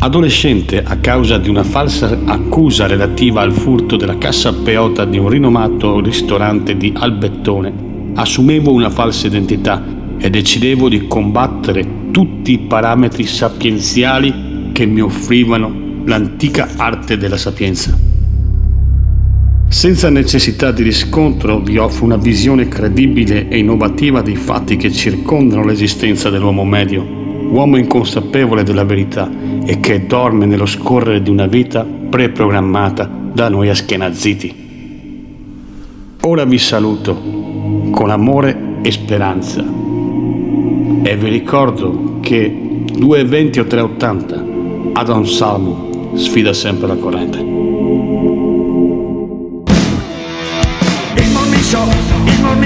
Adolescente, a causa di una falsa accusa relativa al furto della cassa peota di un rinomato ristorante di Albettone, assumevo una falsa identità e decidevo di combattere tutti i parametri sapienziali che mi offrivano l'antica arte della sapienza. Senza necessità di riscontro vi offro una visione credibile e innovativa dei fatti che circondano l'esistenza dell'uomo medio uomo inconsapevole della verità e che dorme nello scorrere di una vita preprogrammata da noi aschenazziti. Ora vi saluto con amore e speranza e vi ricordo che 220 o 380 Adam Salmo sfida sempre la corrente.